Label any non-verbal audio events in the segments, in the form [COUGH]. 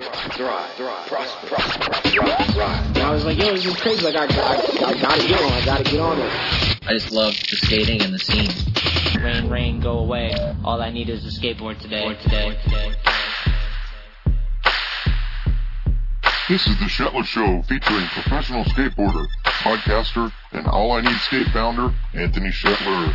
thrive, thrive, thrive, prosper, prosper, thrive, thrive. And I was like, yo, this is crazy. Like, I, I, I gotta get on. I gotta get on it. I just love the skating and the scene. Rain, rain, go away. All I need is a skateboard today. today, today. This is the Shetler Show featuring professional skateboarder, podcaster, and All I Need Skate founder, Anthony Shetler.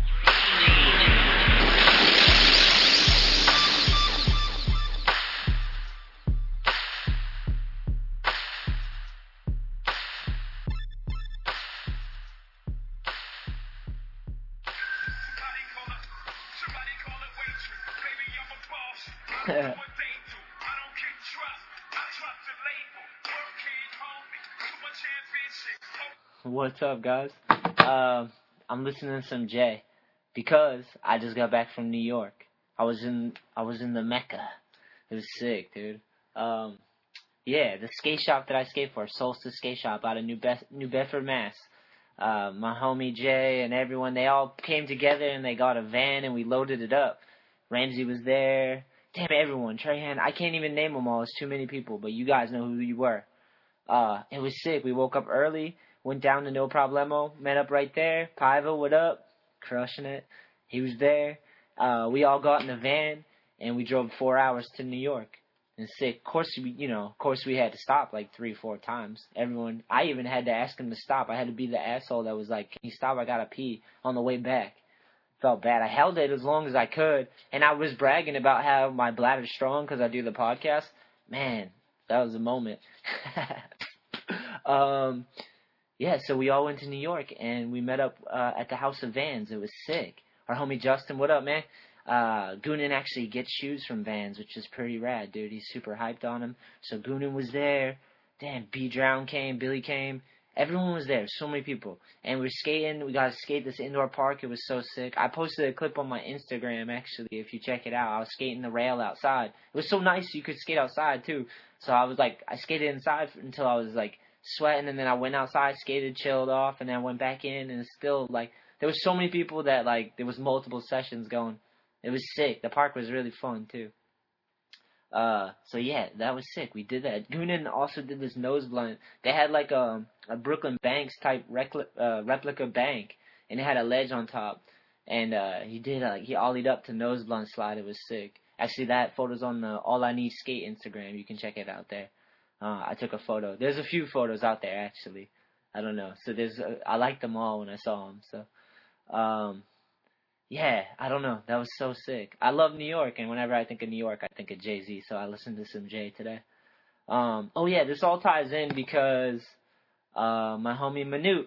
[LAUGHS] What's up, guys? Um, I'm listening to some Jay because I just got back from New York. I was in I was in the Mecca. It was sick, dude. Um, yeah, the skate shop that I skate for, Solstice Skate Shop out of New New Bedford, Mass. Uh, my homie Jay and everyone, they all came together and they got a van and we loaded it up. Ramsey was there. Damn everyone, Trahan. I can't even name them all. It's too many people, but you guys know who you were. Uh, it was sick. We woke up early, went down to No Problemo, met up right there. Paiva, what up? Crushing it. He was there. Uh, we all got in the van and we drove four hours to New York. And sick. Of course, we, you know, of course we had to stop like three, four times. Everyone, I even had to ask him to stop. I had to be the asshole that was like, "Can you stop? I gotta pee." On the way back, felt bad. I held it as long as I could, and I was bragging about how my bladder's strong because I do the podcast. Man, that was a moment. [LAUGHS] um, yeah, so we all went to New York and we met up uh, at the House of Vans. It was sick. Our homie Justin, what up, man? Uh, actually gets shoes from Vans, which is pretty rad, dude. He's super hyped on them. So Goonan was there. Damn, B Drown came, Billy came. Everyone was there. So many people. And we were skating. We got to skate this indoor park. It was so sick. I posted a clip on my Instagram, actually, if you check it out. I was skating the rail outside. It was so nice you could skate outside, too. So I was like, I skated inside until I was like sweating, and then I went outside, skated, chilled off, and then I went back in, and still like, there was so many people that like, there was multiple sessions going. It was sick. The park was really fun, too. Uh, so yeah, that was sick. We did that. Goonan also did this nose blunt. They had like a a Brooklyn Banks type recli- uh, replica bank, and it had a ledge on top. And uh, he did like he ollied up to nose blunt slide. It was sick. Actually, that photo's on the All I Need Skate Instagram. You can check it out there. Uh, I took a photo. There's a few photos out there actually. I don't know. So there's uh, I liked them all when I saw them. So, um, yeah, I don't know. That was so sick. I love New York, and whenever I think of New York, I think of Jay Z. So I listened to some Jay today. Um, oh yeah, this all ties in because uh, my homie Manute,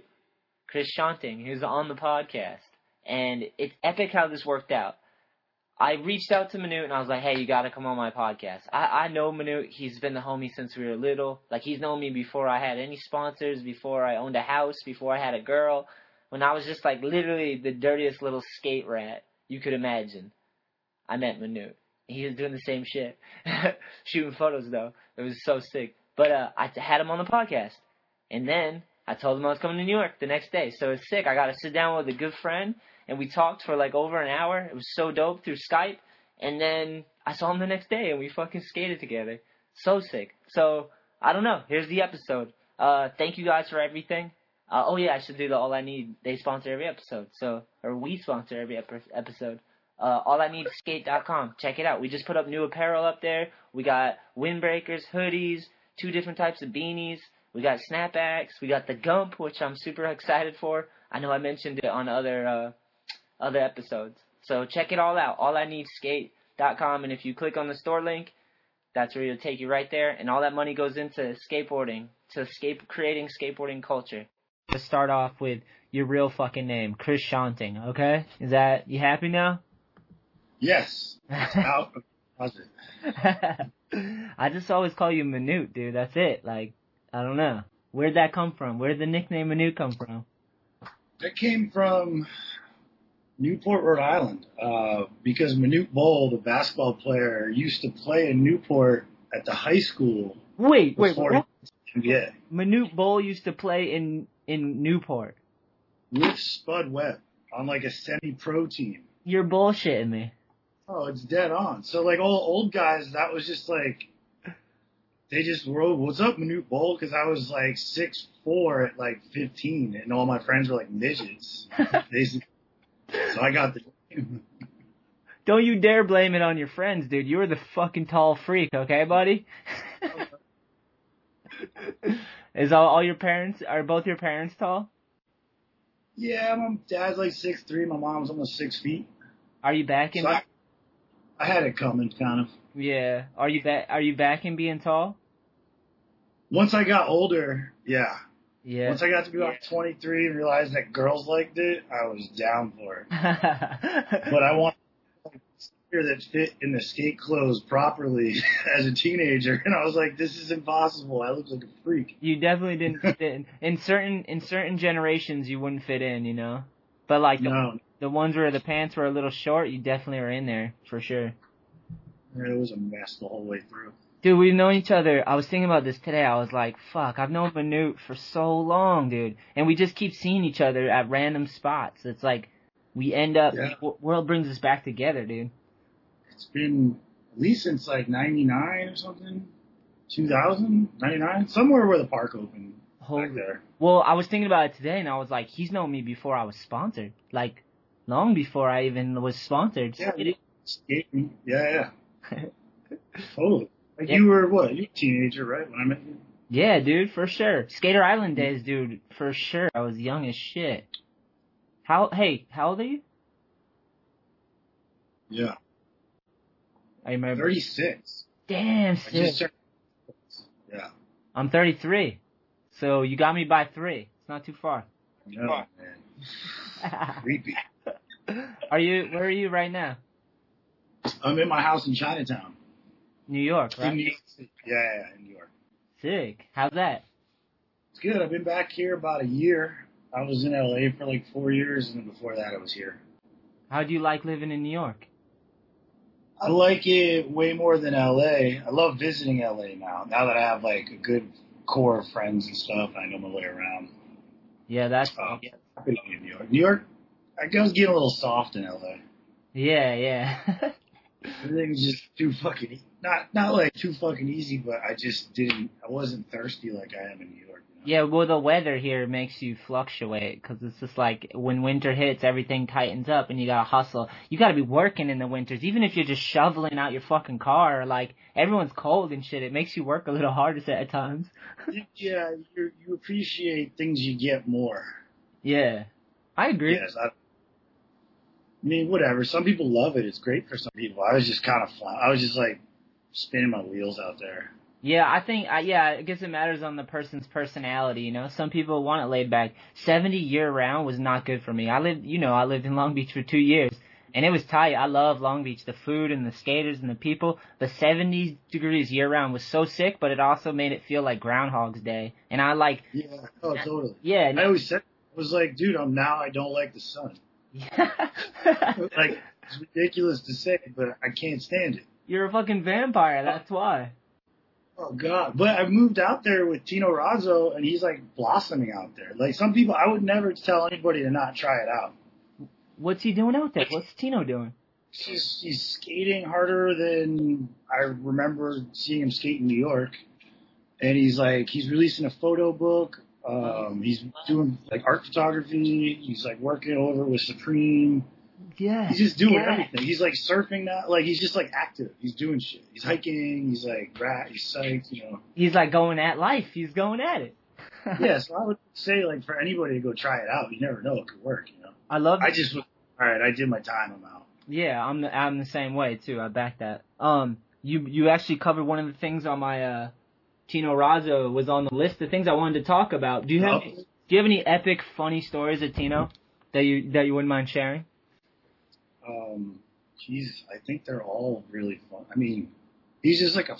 Chris Shonting, he was on the podcast, and it's epic how this worked out. I reached out to Manute and I was like, "Hey, you got to come on my podcast." I I know Manute. He's been the homie since we were little. Like he's known me before I had any sponsors, before I owned a house, before I had a girl when I was just like literally the dirtiest little skate rat you could imagine. I met Manute. He was doing the same shit, [LAUGHS] shooting photos though. It was so sick. But uh, I had him on the podcast, and then I told him I was coming to New York the next day. So it's sick. I got to sit down with a good friend, and we talked for like over an hour. It was so dope through Skype, and then I saw him the next day, and we fucking skated together. So sick. So I don't know. Here's the episode. Uh, thank you guys for everything. Uh, oh yeah, I should do the All I Need. They sponsor every episode, so or we sponsor every ep- episode. Uh, all I need skate.com. Check it out. We just put up new apparel up there. We got windbreakers, hoodies, two different types of beanies. We got snapbacks. We got the Gump, which I'm super [LAUGHS] excited for. I know I mentioned it on other uh, other episodes. So check it all out. All I need skate.com, and if you click on the store link, That's where it'll take you right there, and all that money goes into skateboarding, to skate creating skateboarding culture. To start off with your real fucking name, Chris Shonting. Okay, is that you happy now? Yes. [LAUGHS] Out of the closet. [LAUGHS] I just always call you Manute, dude. That's it. Like, I don't know. Where'd that come from? Where did the nickname Manute come from? That came from Newport, Rhode Island, uh, because Manute Bol, the basketball player, used to play in Newport at the high school Wait, wait, what? NBA Manute Bol used to play in in Newport. with Spud Webb on like a semi-pro team. You're bullshitting me. Oh, it's dead on. So like all old guys, that was just like they just wrote, "What's up, Manute Bol?" Because I was like six four at like fifteen, and all my friends were like midgets. [LAUGHS] so I got the. [LAUGHS] Don't you dare blame it on your friends, dude. You were the fucking tall freak, okay, buddy? [LAUGHS] Is all, all your parents are both your parents tall? Yeah, my dad's like six three. My mom's almost six feet. Are you back in? So I, I had it coming, kind of. yeah. Are you back? Are you back in being tall? Once I got older, yeah. Yeah. Once I got to be about 23 and realized that girls liked it, I was down for it. [LAUGHS] But I want that fit in the skate clothes properly [LAUGHS] as a teenager, and I was like, this is impossible. I look like a freak. you definitely didn't fit in. In certain in certain generations, you wouldn't fit in, you know. But like the No, the ones where the pants were a little short, you definitely are in there for sure. it was a mess the whole way through. Dude, we've known each other. I was thinking about this today. I was like, fuck, I've known Manute for so long, dude. And we just keep seeing each other at random spots. It's like, we end up, Yeah. world brings us back together, dude. It's been at least since like 99 or something. 2000, 99, somewhere where the park opened Holy. back there. Well, I was thinking about it today and I was like, he's known me before I was sponsored. Like, long before I even was sponsored. Yeah. It- yeah, yeah, [LAUGHS] totally. Like Yeah. you were what? You were a teenager, right? When I met you. yeah, dude, for sure. Skater Island days, dude, for sure. I was young as shit. How, hey, how old are you? Yeah, I remember. 36. Damn, just. Yeah. I'm 33. So you got me by three. It's not too far. No, man. [LAUGHS] Creepy. are you, where are you right now? I'm in my house in Chinatown. New York, In right? New York City. Yeah, yeah, in New York. Sick. How's that? It's good. I've been back here about a year. I was in LA for like four years, and before that, I was here. How do you like living in New York? I like it way more than LA. I love visiting LA now. Now that I have like a good core of friends and stuff, and I know my way around. Yeah, that's, uh, to be in New York. New York, I was getting a little soft in LA. yeah, yeah. [LAUGHS] Everything was just too fucking not not like too fucking easy, but I just didn't. I wasn't thirsty like I am in New York. Yeah, well, the weather here makes you fluctuate because it's just like when winter hits, everything tightens up and you gotta hustle. You gotta be working in the winters, even if you're just shoveling out your fucking car. Like everyone's cold and shit. It makes you work a little harder [LAUGHS] at times. Yeah, you you appreciate things you get more. Yeah, I agree. Yes, I, I mean, whatever. Some people love it. It's great for some people. I was just kind of fly. I was just like spinning my wheels out there. Yeah, I think, uh, yeah, I guess it matters on the person's personality, you know? Some people want it laid back. 70 year round was not good for me. I lived, you know, I lived in Long Beach for two years. And it was tight. I love Long Beach. The food and the skaters and the people. The 70 degrees year round was so sick, but it also made it feel like Groundhog's Day. And I like, Yeah. Oh, totally. yeah, I always said, I was like, dude, I'm now. I don't like the sun. [LAUGHS] Like, it's ridiculous to say, but I can't stand it. You're a fucking vampire, that's why. Oh God! But I moved out there with Tino Razzo, and he's like blossoming out there. Like some people, I would never tell anybody to not try it out. What's he doing out there? What's Tino doing? He's, he's skating harder than I remember seeing him skate in New York. And he's like, he's releasing a photo book. Um, he's doing like art photography. He's like working over with Supreme. Yeah. He's just doing Yeah. everything. He's like surfing now. Like he's just like active. He's doing shit. He's hiking. He's like rat. He's psyched. You know. He's like going at life. He's going at it. [LAUGHS] yeah. So I would say like for anybody to go try it out. You never know. It could work. You know. I love I just was all right. I did my time. I'm out. Yeah, I'm the I'm the same way too. I back that. Um, you you actually covered one of the things on my uh, Tino Razzo was on the list of things I wanted to talk about. Do you have Oh. do you have any epic funny stories of Tino that you that you wouldn't mind sharing? Um, he's, I think they're all really fun. I mean, he's just like a,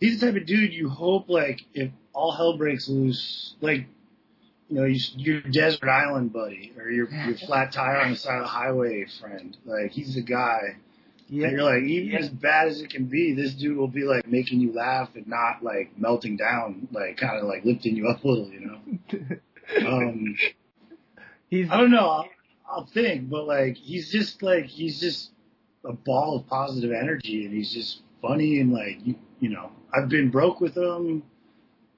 he's the type of dude you hope like if all hell breaks loose, like, you know, you, your desert island buddy or your your flat tire on the side of the highway friend. Like he's the guy. Yeah. And you're like, even as bad as it can be, this dude will be like making you laugh and not like melting down, like kind of like lifting you up a little, you know. [LAUGHS] Um, He's I don't know. I'll, think, but like he's just like he's just a ball of positive energy, and he's just funny and like you you know I've been broke with him,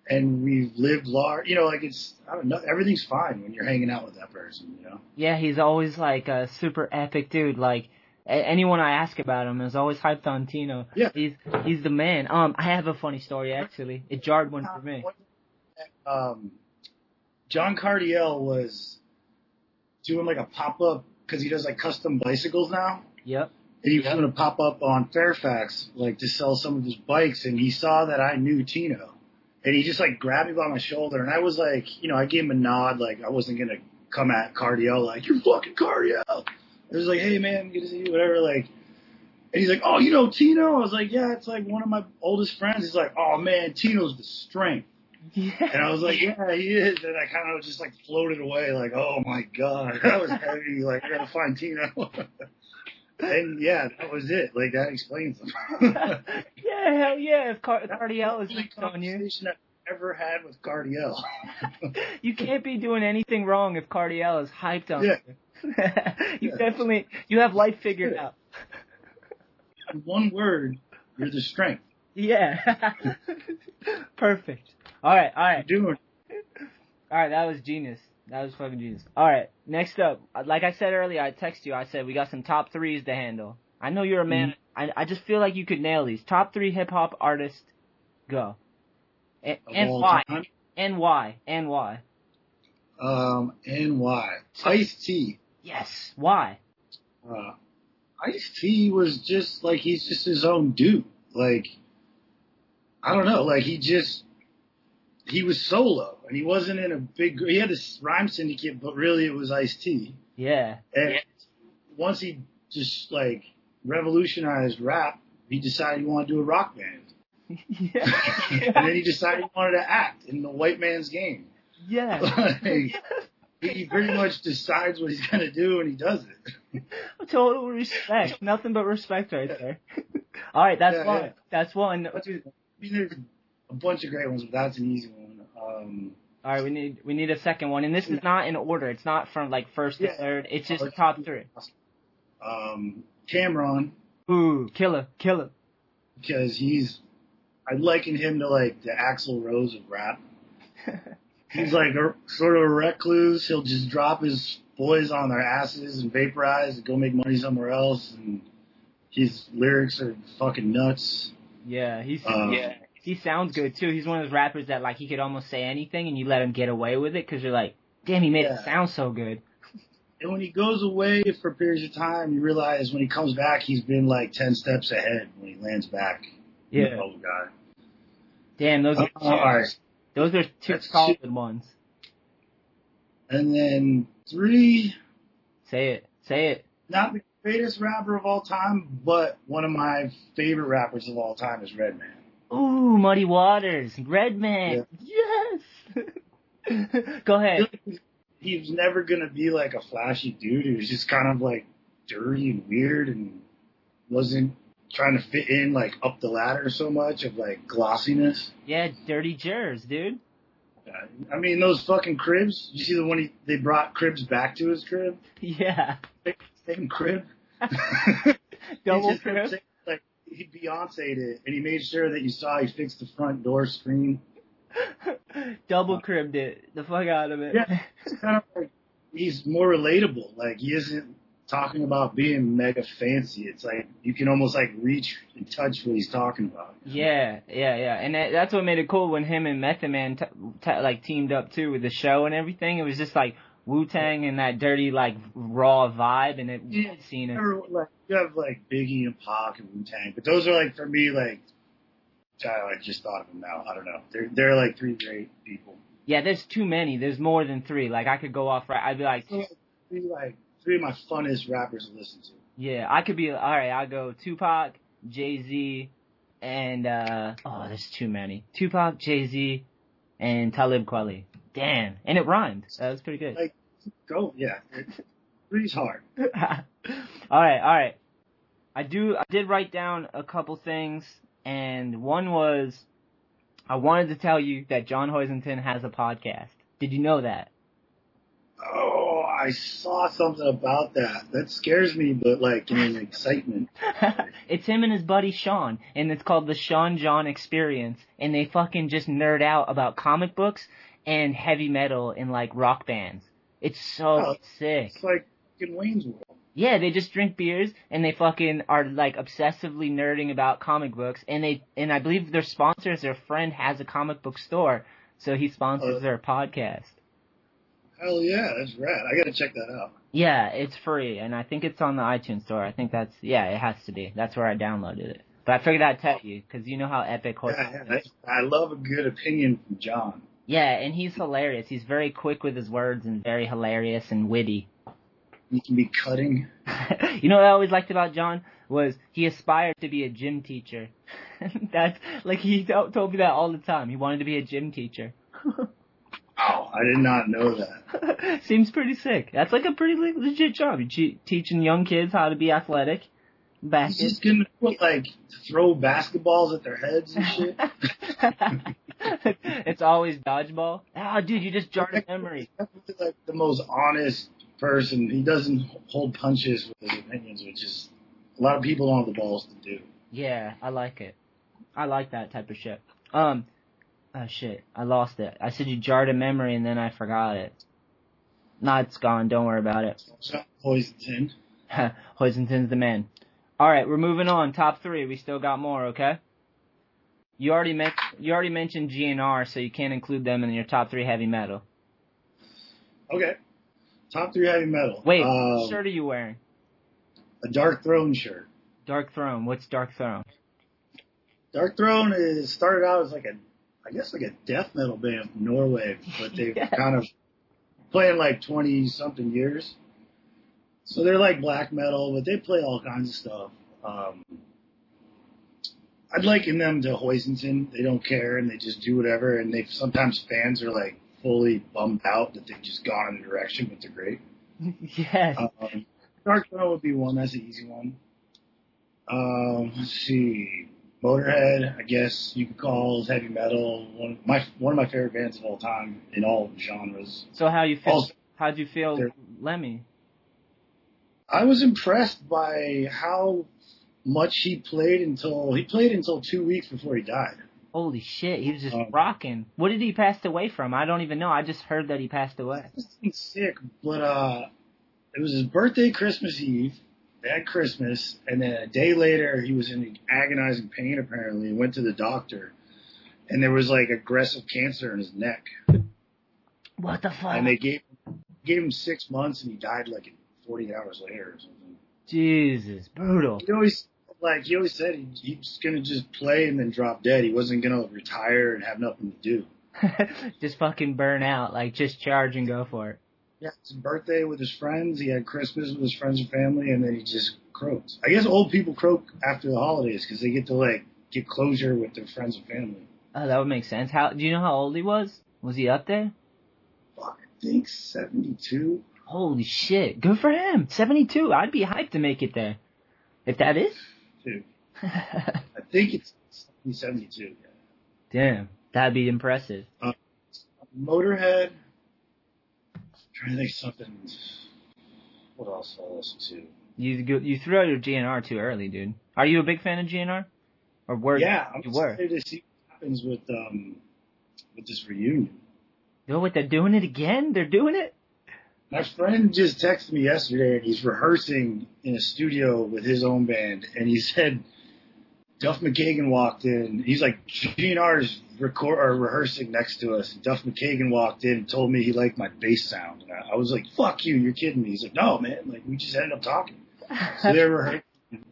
and we've lived large. You know, like it's I don't know. Everything's fine when you're hanging out with that person. You know. Yeah, he's always like a super epic dude. Like anyone I ask about him is always hyped on Tino. Yeah. he's he's the man. Um, I have a funny story actually. It jarred one for me. Um, John Cardiel was doing like a pop up because he does like custom bicycles now. Yep. and he was going to pop up on Fairfax, like to sell some of his bikes, and he saw that I knew Tino, and he just like grabbed me by my shoulder, and I was like, you know, I gave him a nod, like I wasn't gonna come at Cardiel like you're fucking Cardiel. I was like, hey man, good to see you, whatever, like. And he's like, oh, you know Tino? I was like, yeah, it's like one of my oldest friends. He's like, oh man, Tino's the strength. Yeah. And I was like, yeah, he is. And I kind of just like floated away, like, oh my god, that was heavy. Like, I gotta find Tino. [LAUGHS] and yeah, that was it. Like that explains him. [LAUGHS] yeah, hell yeah. If Car- Cardiel is hyped on you, I've ever had with Cardiel. [LAUGHS] you can't be doing anything wrong if Cardiel is hyped on Yeah. you. you definitely you have life figured out. In One word, you're the strength. Yeah. Perfect. All right, all right. Doing. All right, that was genius. That was fucking genius. All right, next up, like I said earlier, I text you. I said we got some top threes to handle. I know you're a man. I I just feel like you could nail these top three hip hop artists. Go. And, and why? time? And why? And why? Um, and why? Ice T. Yes. Why? Uh, Ice T was just like he's just his own dude. Like I don't know, like he just he was solo and he wasn't in a big. He had this rhyme syndicate, but really it was Ice T. Yeah. And once he just like revolutionized rap, he decided he wanted to do a rock band. yeah. [LAUGHS] and then he decided he wanted to act in the white man's game. Yeah. [LAUGHS] Like, he pretty much decides what he's gonna do and he does it. [LAUGHS] Total respect. Nothing but respect right there. All right, that's Yeah, one. yeah. That's one. I mean, there's a bunch of great ones, but that's an easy one. Um, All right, we need we need a second one, and this is not in order. It's not from like first to third. It's just Oh, top three. um, Cam'ron, Ooh, killer, killer. because he's, I liken him to like the Axl Rose of rap. [LAUGHS] He's like a sort of a recluse. He'll just drop his boys on their asses and vaporize and go make money somewhere else. And his lyrics are fucking nuts. Yeah, he's Um, yeah. He sounds good too. He's one of those rappers that like he could almost say anything, and you let him get away with it because you're like, damn, he made it sound so good. [LAUGHS] And when he goes away for periods of time, you realize when he comes back, he's been like 10 steps ahead when he lands back. Yeah. Old guy. Damn, those are Uh, all right. those are two That's solid ones. And then three, Say it, say it. not the greatest rapper of all time, but one of my favorite rappers of all time is Redman. Ooh, Muddy Waters, Redman. Yes. [LAUGHS] Go ahead. He was never gonna be like a flashy dude. He was just kind of like dirty and weird and wasn't trying to fit in like up the ladder so much of like glossiness. Yeah, Dirty Jers, dude. I mean, those fucking cribs. You see the one he, they brought cribs back to his crib? [LAUGHS] Yeah. Same crib. [LAUGHS] Double crib. He Beyonce'd it, and he made sure that you saw he fixed the front door screen. [LAUGHS] Double cribbed it. The fuck out of it. Yeah, it's kind of like he's more relatable. Like he isn't talking about being mega fancy. It's like you can almost like reach and touch what he's talking about. Yeah, yeah, yeah, and that, that's what made it cool when him and Method Man t- t- like teamed up too with the show and everything. It was just like Wu Tang and that dirty like raw vibe, and it Yeah. seen it. Like you have like Biggie and Pac and Wu Tang, but those are like for me like. I just thought of them now. I don't know. They're they're like three great people. Yeah, there's too many. There's more than three. Like I could go off right. I'd be like, Three like three of my funnest rappers to listen to. yeah, I could be all right. I'll go Tupac, Jay Z, and uh oh, there's too many. Tupac, Jay Z, and Talib Kweli. Damn, and it rhymed. That was pretty good. Like, go yeah. Three's hard. [LAUGHS] all right, all right. I do. I did write down a couple things, and one was I wanted to tell you that John Hoisington has a podcast. Did you know that? Oh, I saw something about that. That scares me, but like in excitement. [LAUGHS] it's him and his buddy Sean, and it's called the Sean John Experience, and they fucking just nerd out about comic books and heavy metal and like rock bands. It's so Oh, sick. It's like in Wayne's World. Yeah, they just drink beers and they fucking are like obsessively nerding about comic books and they and I believe their sponsors, their friend has a comic book store, so he sponsors Oh. their podcast. Hell yeah, that's rad. I gotta check that out. Yeah, it's free and I think it's on the iTunes store. I think that's yeah, it has to be. That's where I downloaded it. But I figured I'd tell you because you know how epic Horse Yeah, yeah, I love a good opinion from John. Yeah, and he's hilarious. He's very quick with his words and very hilarious and witty. He can be cutting. [LAUGHS] you know what I always liked about John was he aspired to be a gym teacher. [LAUGHS] That's like he told me that all the time. He wanted to be a gym teacher. Wow, [LAUGHS] oh, I did not know that. Seems pretty sick. That's like a pretty legit job. You teaching young kids how to be athletic. He's Basket. just gonna put, like throw basketballs at their heads and shit. it's always dodgeball. Oh, dude, you just jarred a memory. Like the most honest person. He doesn't hold punches with his opinions, which is a lot of people don't have the balls to do. Yeah, I like it. I like that type of shit. Um, oh shit, I lost it. I said you jarred a memory and then I forgot it. Nah, it's gone. Don't worry about it. John Poison. Hoisington's the man. All right, we're moving on. Top three. We still got more. Okay. You already men- you already mentioned GNR, so you can't include them in your top three heavy metal. Okay. Top three heavy metal. Wait, Um, what shirt are you wearing? a Darkthrone shirt. Darkthrone. What's Darkthrone? Dark Throne is started out as like a, I guess like a death metal band from Norway, but they've [LAUGHS] kind of playing like twenty something years. So they're like black metal, but they play all kinds of stuff. Um, I'd liken them to Hoisington. They don't care and they just do whatever. And they sometimes fans are like fully bummed out that they've just gone in a direction, but they're great. [LAUGHS] yes. Um, Darkthrone would be one. That's an easy one. Um, let's see. Motorhead, I guess you could call as heavy metal. One of my one of my favorite bands of all time in all genres. So how you feel? Also, How'd you feel, Lemmy? I was impressed by how much he played until he played until two weeks before he died. Holy shit, he was just Um, rocking. What did he pass away from? I don't even know. I just heard that he passed away. He's sick, but uh, it was his birthday, Christmas Eve. that Christmas, and then a day later, he was in agonizing pain apparently, and went to the doctor, and there was like aggressive cancer in his neck, What the fuck? and they gave gave him six months, and he died like 40 hours later or something. Jesus, brutal. He always like he always said he, he was gonna just play and then drop dead. He wasn't gonna retire and have nothing to do. [LAUGHS] just fucking burn out. Like, just charge and go for it. Yeah, it's his birthday with his friends. He had Christmas with his friends and family, and then he just croaks. I guess old people croak after the holidays because they get to like get closure with their friends and family. Oh, that would make sense. How do you know how old he was? Was he up there? Fuck, I think seventy-two. Holy shit, good for him. Seventy-two. I'd be hyped to make it there. If that is. Dude, [LAUGHS] I think it's seventy-two. Damn, that'd be impressive. Motorhead. trying to think something. What else I listen to? You go- you threw out your GNR too early, dude. Are you a big fan of GNR? Or were yeah, I'm you were? excited to see what happens with um with this reunion. Yo, what? They're doing it again? They're doing it? My friend just texted me yesterday, and he's rehearsing in a studio with his own band, and he said Duff McKagan walked in. He's like, GNR's record or rehearsing next to us. And Duff McKagan walked in and told me he liked my bass sound. And I, I was like, "Fuck you, you're kidding me." He's like, "No, man, like we just ended up talking." So [LAUGHS] they're rehearsing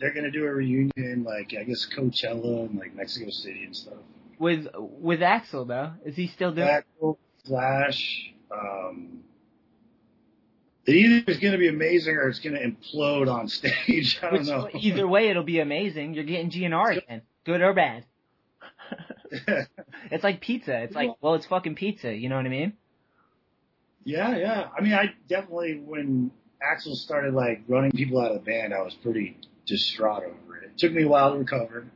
they're gonna do a reunion, like I guess Coachella and like Mexico City and stuff. With with Axl though, is he still doing? Axl, Slash. Um, it either is gonna be amazing or it's gonna implode on stage. [LAUGHS] I don't Which, know. Either way, it'll be amazing. You're getting GNR again, good or bad. [LAUGHS] it's like pizza. It's like, well, it's fucking pizza. You know what I mean? Yeah, yeah. I mean, I definitely when Axl started like running people out of the band, I was pretty distraught over it. It took me a while to recover,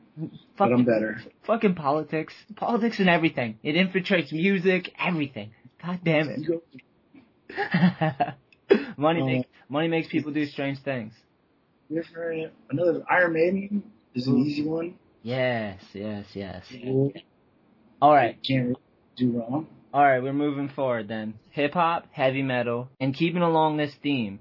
but I'm better. fucking politics, politics and everything. It infiltrates music, everything. God damn it. [LAUGHS] You [LAUGHS] money Uh, makes money makes people do strange things. different. Another Iron Maiden is an easy one. Yes, yes, yes. All right, Can't really do wrong. all right. We're moving forward then. Hip hop, heavy metal, and keeping along this theme.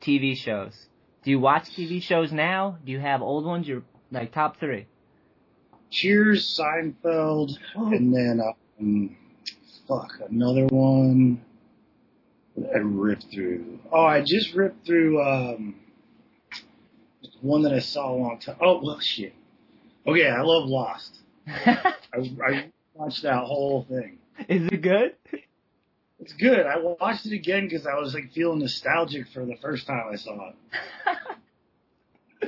TV shows. Do you watch TV shows now? Do you have old ones? You're like top three. Cheers, Seinfeld, [GASPS] and then um, fuck another one. I ripped through. Oh, I just ripped through um, one that I saw a long time. Oh well, shit. Okay, I love Lost. [LAUGHS] I, I watched that whole thing. Is it good? It's good. I watched it again because I was like feeling nostalgic for the first time I saw it.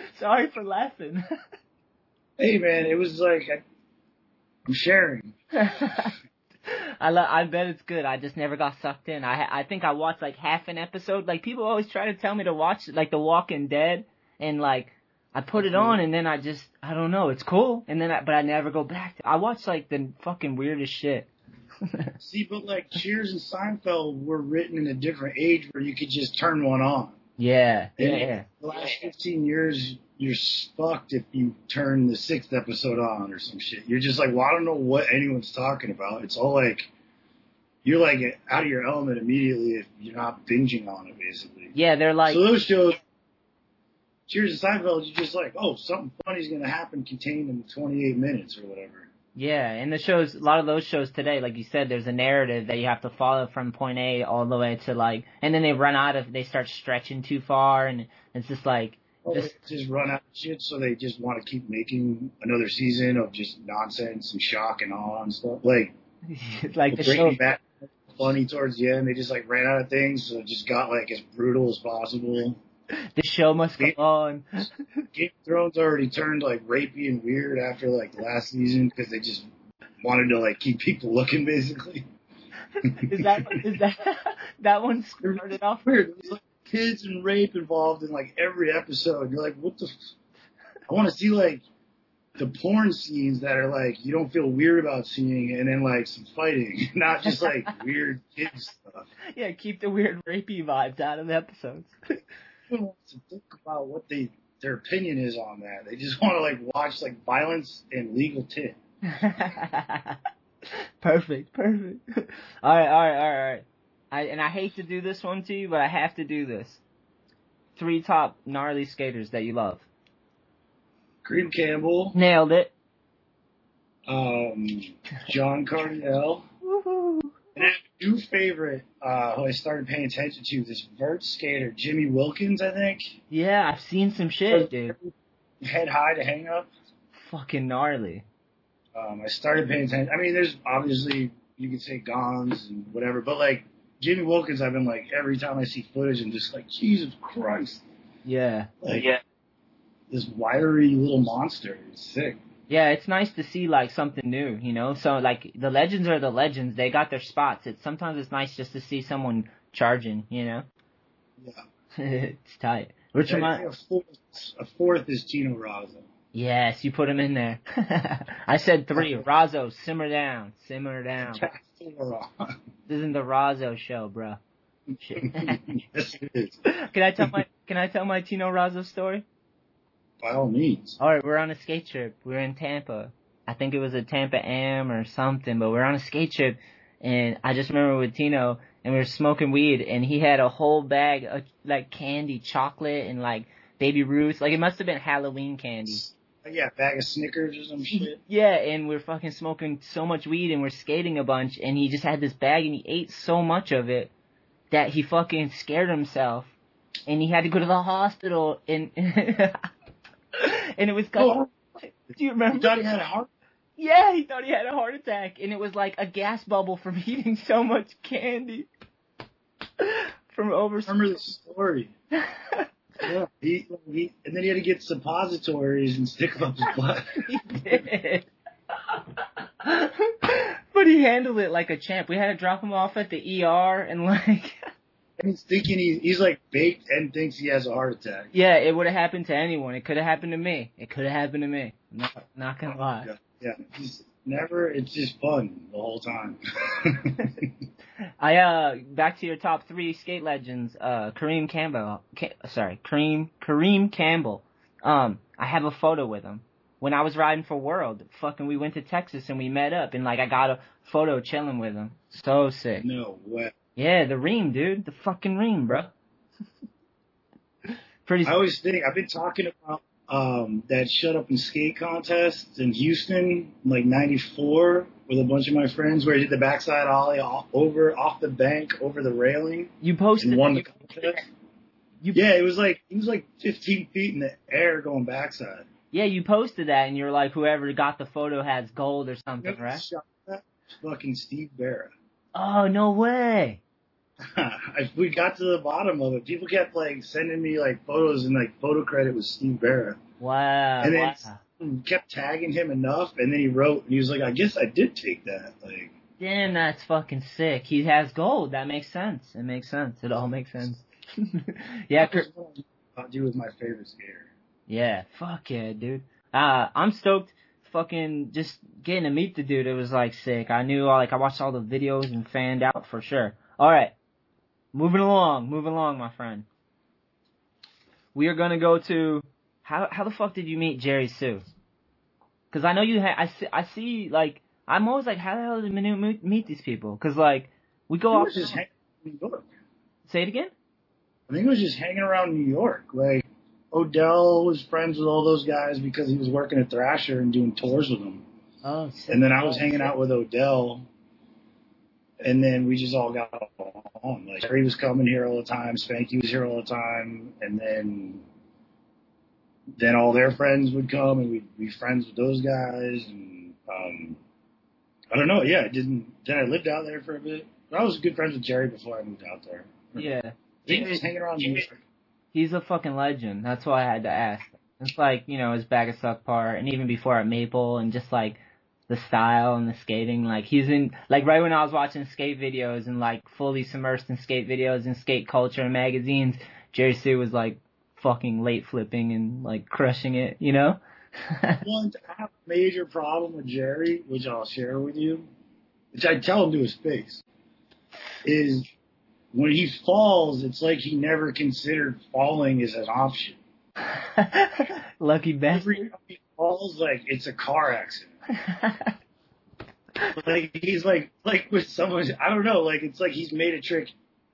[LAUGHS] Sorry for laughing. Hey man, it was like I, I'm sharing. [LAUGHS] I lo- I bet it's good. I just never got sucked in. I I think I watched like half an episode. Like people always try to tell me to watch like The Walking Dead, and like I put it on, and then I just I don't know. It's cool, and then I, but I never go back. To, I watch like the fucking weirdest shit. [LAUGHS] See, but like Cheers and Seinfeld were written in a different age where you could just turn one on. Yeah, yeah, And yeah. The last 15 years, you're fucked if you turn the sixth episode on or some shit. You're just like, well, I don't know what anyone's talking about. It's all like, you're like out of your element immediately if you're not binging on it, basically. Yeah, they're like so those shows, Cheers and Seinfeld, you're just like, oh, something funny's gonna happen contained in 28 minutes or whatever. Yeah, and the shows, a lot of those shows today, like you said, there's a narrative that you have to follow from point A all the way to like, and then they run out of, they start stretching too far, and it's just like, just, just run out of shit, so they just want to keep making another season of just nonsense and shock and awe and stuff. Like, [LAUGHS] like the show, Bad, funny towards the end. They just like ran out of things, so it just got like as brutal as possible. the show must go on. [LAUGHS] Game of Thrones already turned like rapey and weird after like last season because they just wanted to like keep people looking, basically. [LAUGHS] is that, is that, that one started off weird? There's like kids and rape involved in like every episode. You're like, what the? F-? I want to see like the porn scenes that are like you don't feel weird about seeing, and then like some fighting, [LAUGHS] not just like [LAUGHS] weird kid stuff. Yeah, keep the weird rapey vibes out of the episodes. [LAUGHS] Who wants to think about what they their opinion is on that? They just want to like watch like violence and legal tit. perfect, perfect. All right, all right, all right, all right. I and I hate to do this one to you, but I have to do this. Three top gnarly skaters that you love. Kareem Campbell, Nailed it. um, John Cardiel, Woohoo. and I have a new favorite uh, who I started paying attention to. This vert skater, Jimmy Wilkins, I think. Yeah, I've seen some shit, dude. Head high to hang up. Fucking gnarly. Um, I started paying attention. I mean, there's obviously you could say Gonz and whatever, but like Jimmy Wilkins, I've been like every time I see footage, I'm just like Jesus Christ, Yeah. like yeah. this wiry little monster. It's sick. Yeah, it's nice to see like something new, you know. So like the legends are the legends; they got their spots. It's sometimes it's nice just to see someone charging, you know. Yeah. [LAUGHS] it's tight. Which I remind, a fourth, a fourth is Tino Razzo. yes, you put him in there. [LAUGHS] I said three. [LAUGHS] Razzo, simmer down, simmer down. [LAUGHS] This isn't the Razzo show, bro. Yes, it is. [LAUGHS] can I tell my Can I tell my Tino Razzo story? By all means. All right, we're on a skate trip. We're in Tampa. I think it was a Tampa Am or something, but we're on a skate trip, and I just remember with Tino, and we were smoking weed, and he had a whole bag of like candy, chocolate, and like Baby Ruths. Like it must have been Halloween candy. Yeah, bag of Snickers or some [LAUGHS] shit. Yeah, and we're fucking smoking so much weed, and we're skating a bunch, and he just had this bag, and he ate so much of it that he fucking scared himself, and he had to go to the hospital, and [LAUGHS] and it was Oh, do you remember? he thought he had a heart. Yeah, he thought he had a heart attack, and it was like a gas bubble from [LAUGHS] eating so much candy from over. Remember the story? Yeah, he, he and then he had to get suppositories and stick them up his [LAUGHS] butt. he did. but he handled it like a champ. We had to drop him off at the ER and like [LAUGHS] And he's thinking he, he's like baked and thinks he has a heart attack. Yeah, it would have happened to anyone. It could have happened to me. It could have happened to me. I'm not, not gonna lie. Yeah, yeah. Never. It's just fun the whole time. [LAUGHS] I uh back to your top three skate legends. Uh, Kareem Campbell. Ca- sorry, Kareem Kareem Campbell. Um, I have a photo with him when I was riding for World. Fucking, we went to Texas and we met up, and like I got a photo chilling with him. So sick. no way. Yeah, the ream, dude. The fucking ream, bro. [LAUGHS] Pretty. I always think I've been talking about um that shut up and skate contest in Houston, like '94, with a bunch of my friends, where I did the backside ollie off, over off the bank over the railing you posted. and won the contest. You, Yeah, it was like it was like 15 feet in the air going backside. Yeah, you posted that, and you're like, whoever got the photo has gold or something, right? Shot that? Fucking Steve Barra. Oh no way! [LAUGHS] We got to the bottom of it. People kept like sending me like photos and like photo credit was Steve Barra. Wow. And then wow. kept tagging him enough, and then he wrote and he was like, "I guess I did take that." Like, Damn, that's fucking sick. He has gold. That makes sense. It makes sense. It all makes sense. [LAUGHS] yeah, Kurt. He was my favorite skater. Yeah, fuck yeah, dude. Uh, I'm stoked. Fucking just getting to meet the dude. It was like sick. I knew, like, I watched all the videos and fanned out for sure. All right, moving along, moving along, my friend. We are gonna go to how how the fuck did you meet Jerry Hsu? Because I know you had. I see. I see. Like, I'm always like, how the hell did Manu meet, these people? Because like, we go off. just hanging New York. Say it again. I think it was just hanging around New York. Like Odell was friends with all those guys because he was working at Thrasher and doing tours with them. Oh, And then I was hanging out with Odell, and then we just all got along. Like Jerry was coming here all the time, Spanky was here all the time, and then then all their friends would come, and we'd be friends with those guys. And um, I don't know, yeah, I didn't. Then I lived out there for a bit. But I was good friends with Jerry before I moved out there. Yeah. He was hanging around. He's a fucking legend. That's why I had to ask. It's like, you know, his bag of suck part and even before at Maple and just like the style and the skating. Like he's in like right when I was watching skate videos and like fully submersed in skate videos and skate culture and magazines, Jerry Hsu was like fucking late flipping and like crushing it, you know? [LAUGHS] One, I have a major problem with Jerry, which I'll share with you, which I tell him to his face, is when he falls, it's like he never considered falling as an option. [LAUGHS] Lucky bastard. Every time he falls, like it's a car accident. [LAUGHS] like he's like like with someone, I don't know, like it's like he's made a trick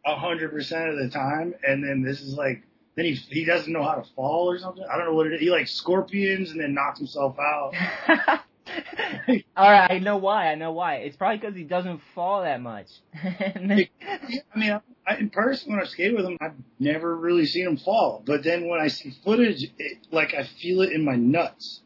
a hundred percent of the time, and then this is like then he he doesn't know how to fall or something. I don't know what it is. He like scorpions and then knocks himself out. [LAUGHS] All right, I know why. I know why. It's probably because he doesn't fall that much. Then- [LAUGHS] I mean, I, in person when I skate with him, I've never really seen him fall. But then when I see footage, it, like I feel it in my nuts.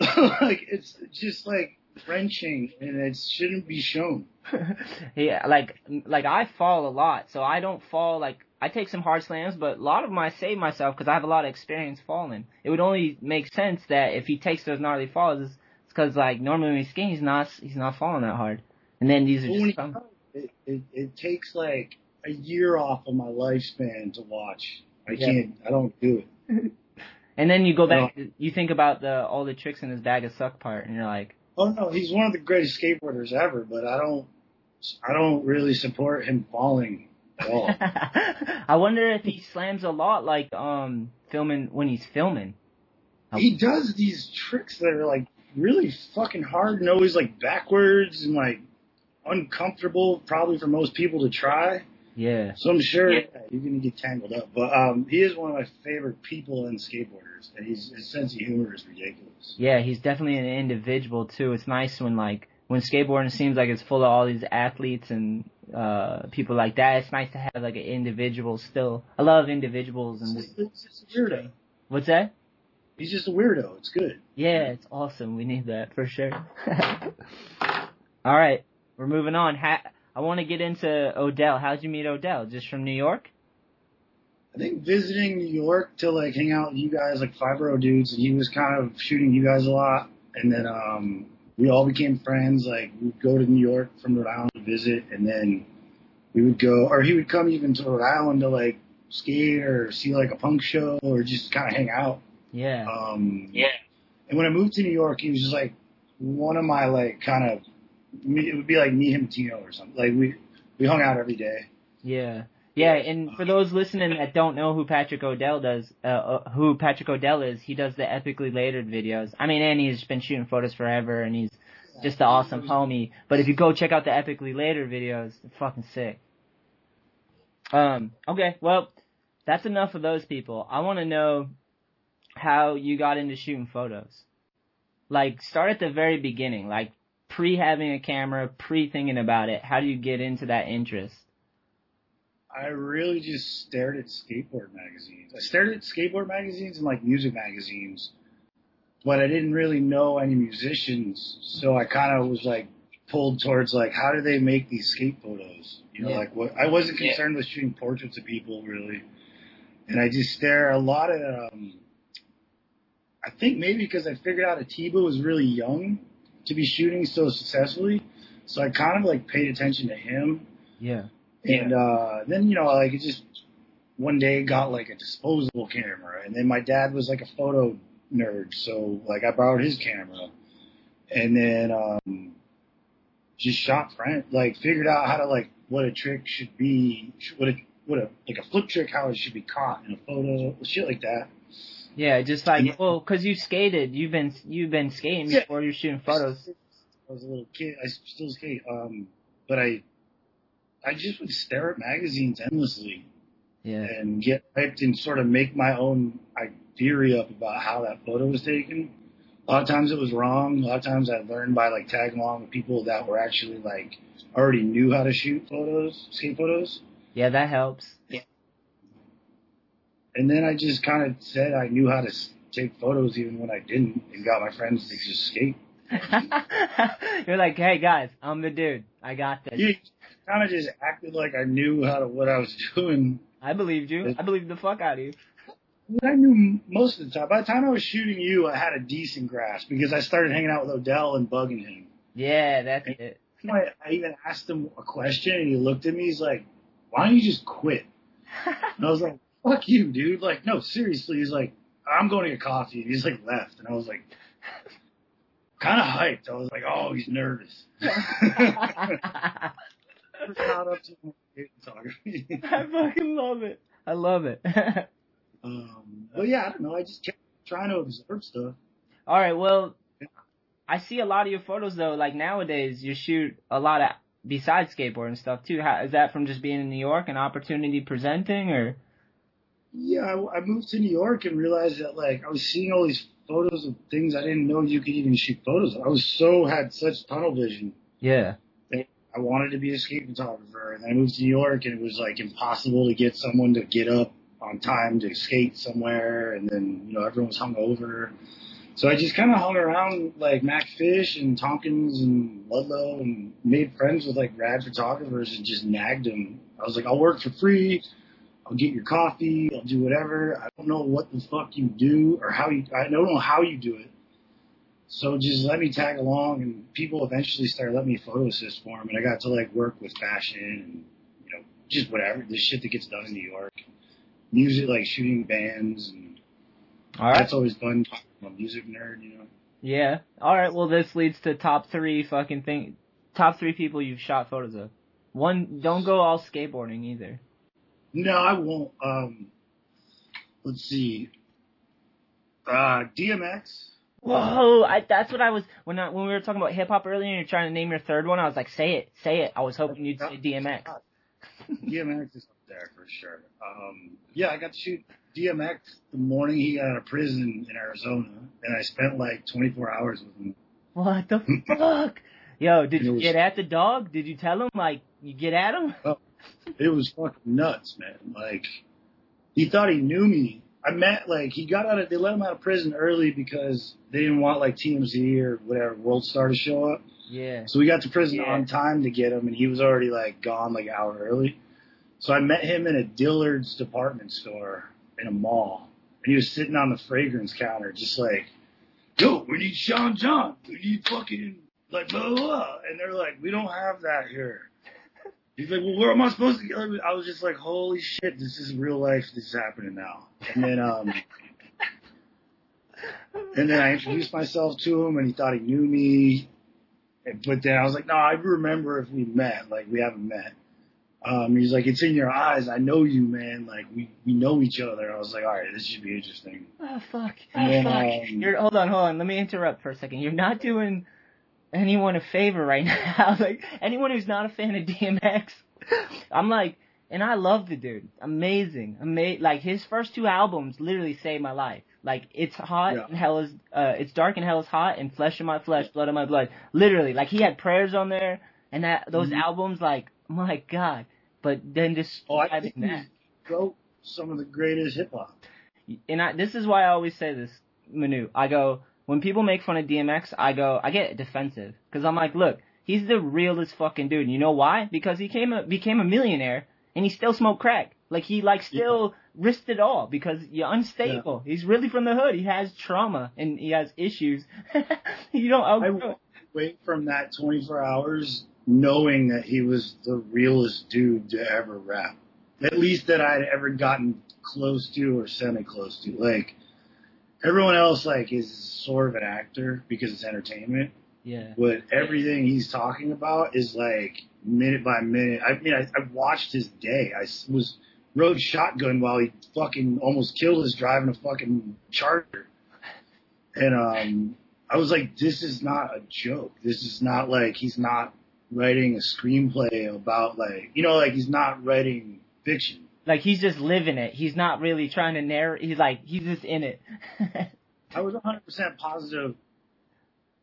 [LAUGHS] like it's just like wrenching, and it shouldn't be shown. [LAUGHS] yeah, like like I fall a lot, so I don't fall like I take some hard slams, but a lot of them I save myself because I have a lot of experience falling. It would only make sense that if he takes those gnarly falls, it's because like normally when he's skating, he's not he's not falling that hard, and then these are just some, it, it, it takes like a year off of my lifespan to watch. I Yeah. can't. I don't do it. [LAUGHS] and then you go back, you think about the all the tricks in his bag of suck part, and you're like, Oh no, he's one of the greatest skateboarders ever. But I don't. I don't really support him falling at all. [LAUGHS] I wonder if he slams a lot like um filming when he's filming. he does these tricks that are like really fucking hard and always like backwards and like uncomfortable probably for most people to try. Yeah. So I'm sure yeah, you're gonna get tangled up. But um he is one of my favorite people in skateboarders and he's his sense of humor is ridiculous. Yeah, he's definitely an individual too. It's nice when like when skateboarding seems like it's full of all these athletes and uh people like that. It's nice to have like an individual still. I love individuals and It's, it's, it's weirdo. what's that? he's just a weirdo. It's good. Yeah, it's awesome. We need that for sure. [LAUGHS] All right, we're moving on. Ha- I want to get into Odell. How'd you meet Odell? Just from New York? I think visiting New York to like hang out with you guys, like 5Boro dudes, and he was kind of shooting you guys a lot, and then um we all became friends. Like we'd go to New York from Rhode Island to visit, and then we would go, or he would come even to Rhode Island to like skate or see like a punk show or just kind of hang out. Yeah. Um, yeah. And when I moved to New York, he was just like one of my like kind of. It would be like me, him, Tino, or something. Like we we hung out every day. Yeah. Yeah, and for those listening that don't know who Patrick O'Dell does, uh, uh, who Patrick O'Dell is, he does the Epicly Later'd videos. I mean, and he's been shooting photos forever, and he's just an awesome homie. But if you go check out the Epicly Later'd videos, fucking sick. Um, okay, well, that's enough of those people. I want to know how you got into shooting photos. Like, start at the very beginning, like pre having a camera, pre thinking about it. How do you get into that interest? I really just stared at skateboard magazines. I stared at skateboard magazines and like music magazines, but I didn't really know any musicians, so I kind of was like pulled towards like how do they make these skate photos? You know, Yeah. like what I wasn't concerned with shooting portraits of people really, and I just stare a lot at. um I think maybe because I figured out Atiba was really young to be shooting so successfully, so I kind of like paid attention to him. Yeah. And uh then you know like it just one day got like a disposable camera. And then my dad was like a photo nerd. So like I borrowed his camera. And then um just shot friend like figured out how to like what a trick should be what a what a like a flip trick how it should be caught in a photo shit like that Yeah, just like well, 'cause you skated, you've been you've been skating Yeah. before you're shooting photos. I was a little kid I still skate um but I I just would stare at magazines endlessly Yeah. and get hyped and sort of make my own theory up about how that photo was taken. A lot of times it was wrong. A lot of times I learned by like tagging along with people that were actually like already knew how to shoot photos, skate photos. Yeah, that helps. And then I just kind of said I knew how to take photos even when I didn't, and got my friends to just skate. [LAUGHS] You're like, hey guys, I'm the dude. I got this. You kind of just acted like I knew how to what I was [LAUGHS] doing. I believed you. I believed the fuck out of you. I knew most of the time. By the time I was shooting you, I had a decent grasp because I started hanging out with O'Dell and bugging him. Yeah, that's it. I, I even asked him a question and he looked at me. He's like, "Why don't you just quit?" [LAUGHS] And I was like, "Fuck you, dude!" Like, no, seriously. He's like, "I'm going to get coffee." And he's like, left, and I was like, kind of hyped. I was like, "Oh, he's nervous." [LAUGHS] Caught up to photography. [LAUGHS] I fucking love it. I love it. [LAUGHS] um, but yeah, I don't know. I just kept trying to observe stuff. All right, well, I see a lot of your photos though. Like nowadays, you shoot a lot of besides skateboard and stuff too. How, is that from just being in New York, an opportunity presenting, or? Yeah, I, I moved to New York and realized that like I was seeing all these photos of things I didn't know you could even shoot photos of. I was so had such tunnel vision. Yeah. I wanted to be a skate photographer, and then I moved to New York, and it was like impossible to get someone to get up on time to skate somewhere, and then you know everyone was hungover. So I just kind of hung around like Max Fish and Tompkins and Ludlow and made friends with like rad photographers and just nagged them. I was like, I'll work for free. I'll get your coffee. I'll do whatever. I don't know what the fuck you do or how you. I don't know how you do it. So just let me tag along, and people eventually started letting me photo assist for them, and I got to like work with fashion and you know just whatever the shit that gets done in New York, music like shooting bands, and All right. that's always fun. I'm a music nerd, you know. Yeah. All right. Well, this leads to top three fucking thing. Top three people you've shot photos of. One, don't go all skateboarding either. No, I won't. Um, let's see. Uh, DMX. Whoa! I, that's what I was when I, when we were talking about hip hop earlier. and You're trying to name your third one. I was like, say it, say it. I was hoping you'd say DMX. DMX is up there for sure. Um, yeah, I got to shoot DMX the morning he got out of prison in Arizona, and I spent like 24 hours with him. What the [LAUGHS] fuck? Yo, did you was- get at the dog? Did you tell him like you get at him? It was fucking nuts, man. Like, he thought he knew me. I met like he got out of they let him out of prison early because they didn't want like TMZ or whatever World Star to show up. Yeah. So we got to prison Yeah. on time to get him, and he was already like gone like an hour early. So I met him in a Dillard's department store in a mall, and he was sitting on the fragrance counter, just like, "Yo, we need Sean John, we need fucking like blah blah." blah. And they're like, "We don't have that here." He's like, "Well, where am I supposed to?" get? I was just like, "Holy shit, this is real life. This is happening now." And then, um, [LAUGHS] and then I introduced myself to him, and he thought he knew me. But then I was like, no, I remember if we met. Like, we haven't met. Um, he's like, it's in your eyes. I know you, man. Like, we, we know each other. I was like, all right, this should be interesting. Oh fuck. Oh And then, fuck. um, You're hold on, hold on. Let me interrupt for a second. You're not doing anyone a favor right [LAUGHS] now. like anyone who's not a fan of DMX, I'm like, and I love the dude. Amazing, amazing. Like his first two albums literally saved my life. Like it's hot Yeah. and hell is, uh, it's dark and hell is hot and flesh in my flesh, blood in my blood. Literally, like he had prayers on there and that those Mhm. albums, like my god. But then just Oh, I think that wrote some of the greatest hip hop. and I, this is why I always say this, Manu. I go when people make fun of DMX, I go I get defensive because I'm like, look, he's the realest fucking dude. And you know why? Because he came a, became a millionaire and he still smoked crack. Like he like still risked it all because you're unstable. He's really from the hood. He has trauma and he has issues. [LAUGHS] you don't I outgrow wait from that 24 hours knowing that he was the realest dude to ever rap. At least that I'd ever gotten close to or semi close to. Like, everyone else, like, is sort of an actor because it's entertainment. Yeah. But everything he's talking about is like minute by minute. I mean, I, I watched his day. I was rode shotgun while he fucking almost killed us driving a fucking charger. And um, I was like, this is not a joke. This is not like he's not writing a screenplay about like you know like he's not writing fiction. Like he's just living it. He's not really trying to narrate. He's like he's just in it. I was 100% positive.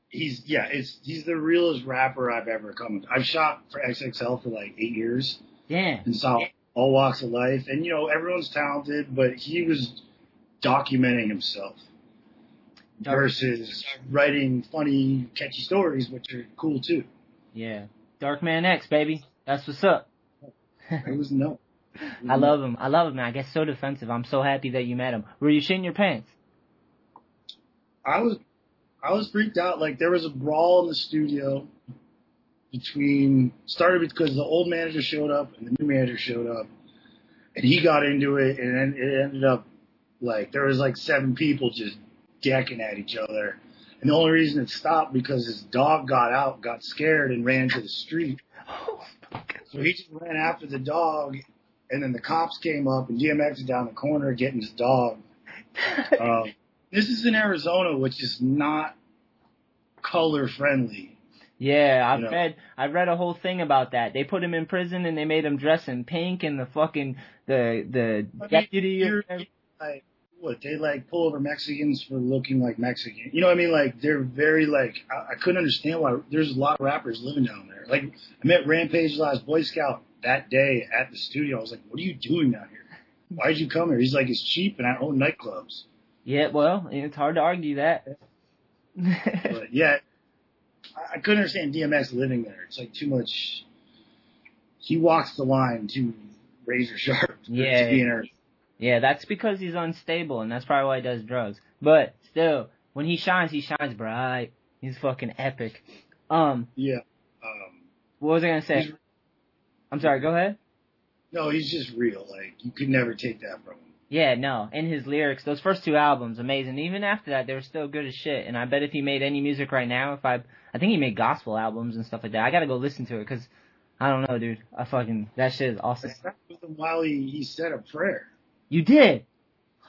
He's yeah, it's he's the realest rapper I've ever come. Across. I've shot for XXL for like eight years. Yeah. and saw all walks of life. And you know, everyone's talented, but he was documenting himself versus writing funny, catchy stories, which are cool too. Yeah. Darkman X, baby. That's what's up. It was no. I mm-hmm. love him. I love him, man. I get so defensive. I'm so happy that you met him. Were you shitting your pants? I was, I was freaked out. Like there was a brawl in the studio between started because the old manager showed up and the new manager showed up, and he got into it, and then it ended up like there was like seven people just decking at each other. And the only reason it stopped because his dog got out, got scared, and ran to the street. [LAUGHS] Oh so he just ran after the dog, and then the cops came up, and DMX is down the corner getting his dog. [LAUGHS] Um, this is in Arizona, which is not color friendly. Yeah, I've You know. read I read a whole thing about that. They put him in prison and they made him dress in pink and the fucking the the I mean, deputy you're- like what they like pull over Mexicans for looking like Mexican. You know what I mean? Like they're very like I, I couldn't understand why there's a lot of rappers living down there. Like I met Rampage last Boy Scout that day at the studio. I was like, "What are you doing down here? Why'd you come here?" He's like, "It's cheap and I own nightclubs." Yeah, well, it's hard to argue that. [LAUGHS] But yeah, I, couldn't understand DMX living there. It's like too much. He walks the line too razor sharp. Yeah. to be yeah, that's because he's unstable and that's probably why he does drugs. But still, when he shines, he shines bright. He's fucking epic. Um, Yeah. Um, what was I gonna say? I'm sorry, go ahead. no, he's just real. Like you could never take that from him. Yeah, no. In his lyrics, those first two albums, amazing. Even after that, they were still good as shit. And I bet if he made any music right now, if I, I think he made gospel albums and stuff like that. I gotta go listen to it because I don't know, dude. I fucking that shit is awesome. I sat with him while he, he said a prayer. You did.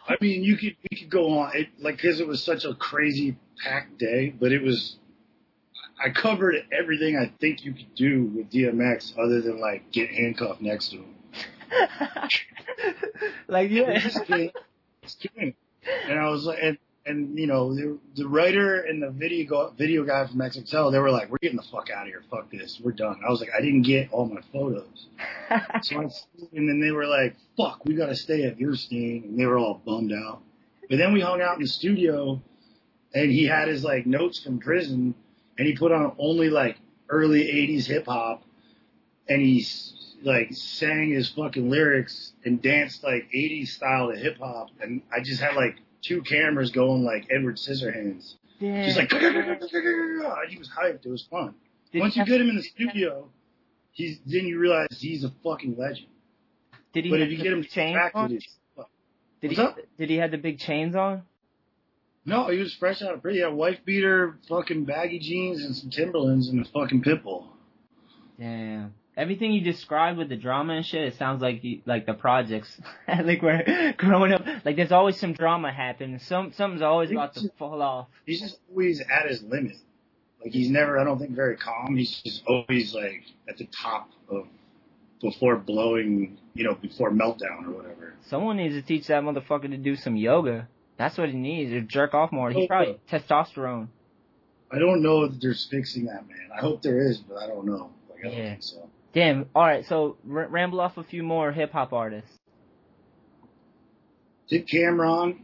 I mean, you could we could go on it like because it was such a crazy packed day, but it was. I covered everything I think you could do with DMX, other than like get handcuffed next to him. [LAUGHS] like yeah. This kid- this kid. And I was like, and and you know the, the writer and the video go, video guy from XXL, they were like, "We're getting the fuck out of here. Fuck this. We're done." I was like, "I didn't get all my photos." [LAUGHS] so I, and then they were like, "Fuck, we got to stay at your sting," and they were all bummed out. But then we hung out in the studio, and he had his like notes from prison, and he put on only like early '80s hip hop, and he like sang his fucking lyrics and danced like 80s style to hip hop, and I just had like two cameras going like Edward Scissorhands. Damn. Just like he was hyped. It was fun. Did Once you get him in the studio, he's then you realize he's a fucking legend. Did he but if you get him chains on? it's. Did he up? did he have the big chains on? No, he was fresh out of prison. He had a wife beater, fucking baggy jeans, and some Timberlands and a fucking pit bull. Damn. Everything you described with the drama and shit, it sounds like you, like the projects. [LAUGHS] like we're [LAUGHS] growing up. Like there's always some drama happening. Some something's always about to fall off. He's just always at his limit. Like he's never, I don't think, very calm. He's just always like at the top of before blowing, you know, before meltdown or whatever. Someone needs to teach that motherfucker to do some yoga. That's what he needs. to jerk off more. He probably testosterone. I don't know if there's fixing that, man. I hope there is, but I don't know. Like, I don't Yeah. think so. Damn. All right. So r- ramble off a few more hip hop artists. Did Cam'ron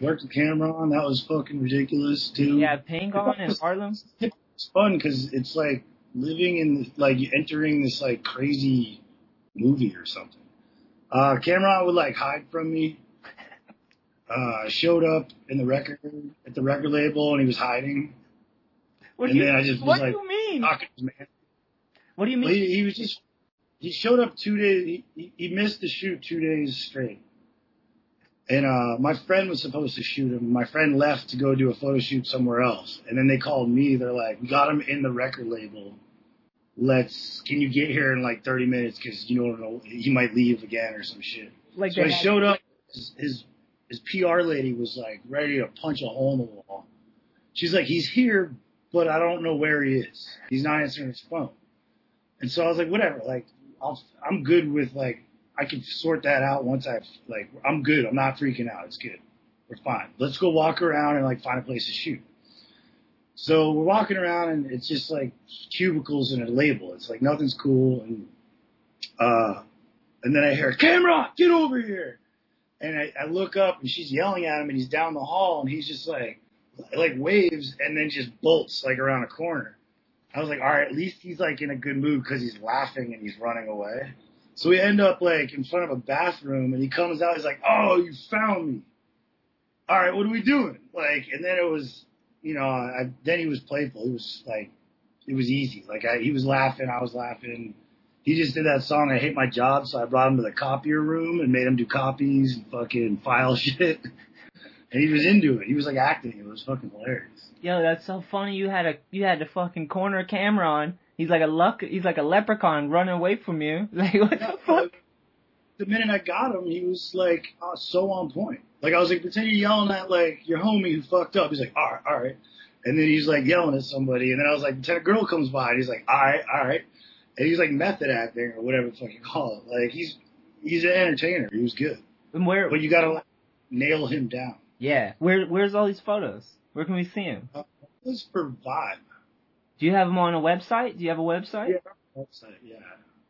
worked with Cam'ron? That was fucking ridiculous too. Yeah, Pangon in Harlem. It's fun because it's like living in like entering this like crazy movie or something. Uh, Cam'ron would like hide from me. Uh, showed up in the record at the record label and he was hiding. What and do you, then I just was what like do you mean? talking to his man. What do you mean? Well, he, he was just he showed up two days. He, he- he missed the shoot two days straight. And uh my friend was supposed to shoot him. My friend left to go do a photo shoot somewhere else. And then they called me. They're like, "We got him in the record label. Let's. Can you get here in like 30 minutes? Because you know he might leave again or some shit." like So I showed up. His, his his PR lady was like ready to punch a hole in the wall. She's like, "He's here, but I don't know where he is. He's not answering his phone." And so I was like, "Whatever. Like, I'll, I'm good with like I can sort that out once I've like I'm good. I'm not freaking out. It's good. We're fine. Let's go walk around and like find a place to shoot." So we're walking around and it's just like cubicles and a label. It's like nothing's cool and uh and then I hear, camera, get over here. And I, I look up and she's yelling at him and he's down the hall and he's just like, like waves and then just bolts like around a corner. I was like, all right, at least he's like in a good mood because he's laughing and he's running away. So we end up like in front of a bathroom and he comes out, he's like, oh, you found me. All right, what are we doing? Like, and then it was, you know, I, then he was playful. He was like, it was easy. Like I, he was laughing, I was laughing he just did that song I hate my job, so I brought him to the copier room and made him do copies and fucking file [LAUGHS] shit. and he was into it. He was like acting. It was fucking hilarious. Yo, that's so funny. You had a you had the fucking corner camera on. He's like a luck. He's like a leprechaun running away from you. [LAUGHS] Like what the fuck? The minute I got him, he was like uh, so on point. Like I was like, pretend you're yelling at like your homie who fucked up. He's like, all right, all right. And then he's like yelling at somebody, and then I was like, pretend a girl comes by, and he's like, all right, all right. And he's like method acting or whatever the fuck you call it. Like he's he's an entertainer. He was good. And where? But you gotta like, nail him down. Yeah. Where Where's all these photos? Where can we see him? It was for vibe. Do you have him on a website? Do you have a website? Yeah, website, yeah.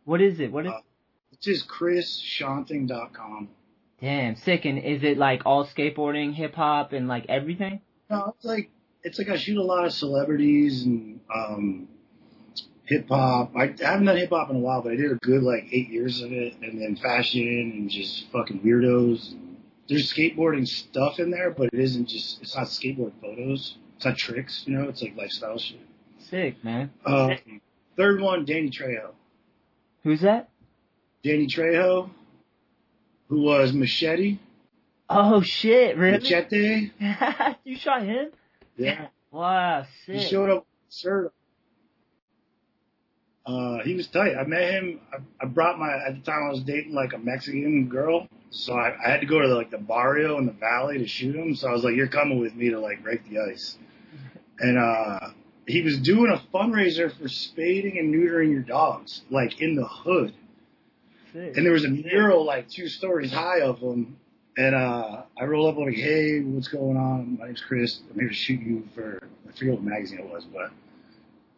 What is it? What is? Uh, it's just chrisshonting.com. Damn, sick. And is it like all skateboarding, hip hop, and like everything? No, it's like it's like I shoot a lot of celebrities and um hip hop. I haven't done hip hop in a while, but I did a good like eight years of it, and then fashion and just fucking weirdos. There's skateboarding stuff in there, but it isn't just. It's not skateboard photos. It's not tricks. You know, it's like lifestyle shit. Sick, man. Um, third one, Danny Trejo. Who's that? Danny Trejo, who was Machete. Oh shit! Really? Machete. [LAUGHS] you shot him? Yeah. Wow, sick. He showed up, sir. Uh, he was tight. I met him. I, I brought my at the time I was dating like a Mexican girl, so I, I had to go to like the barrio in the valley to shoot him. So I was like, "You're coming with me to like break the ice." And uh, he was doing a fundraiser for spading and neutering your dogs, like in the hood. Sick. And there was a mural like two stories high of him, And uh, I roll up like, hey, what's going on? My name's Chris. I'm here to shoot you for I forget what magazine it was, but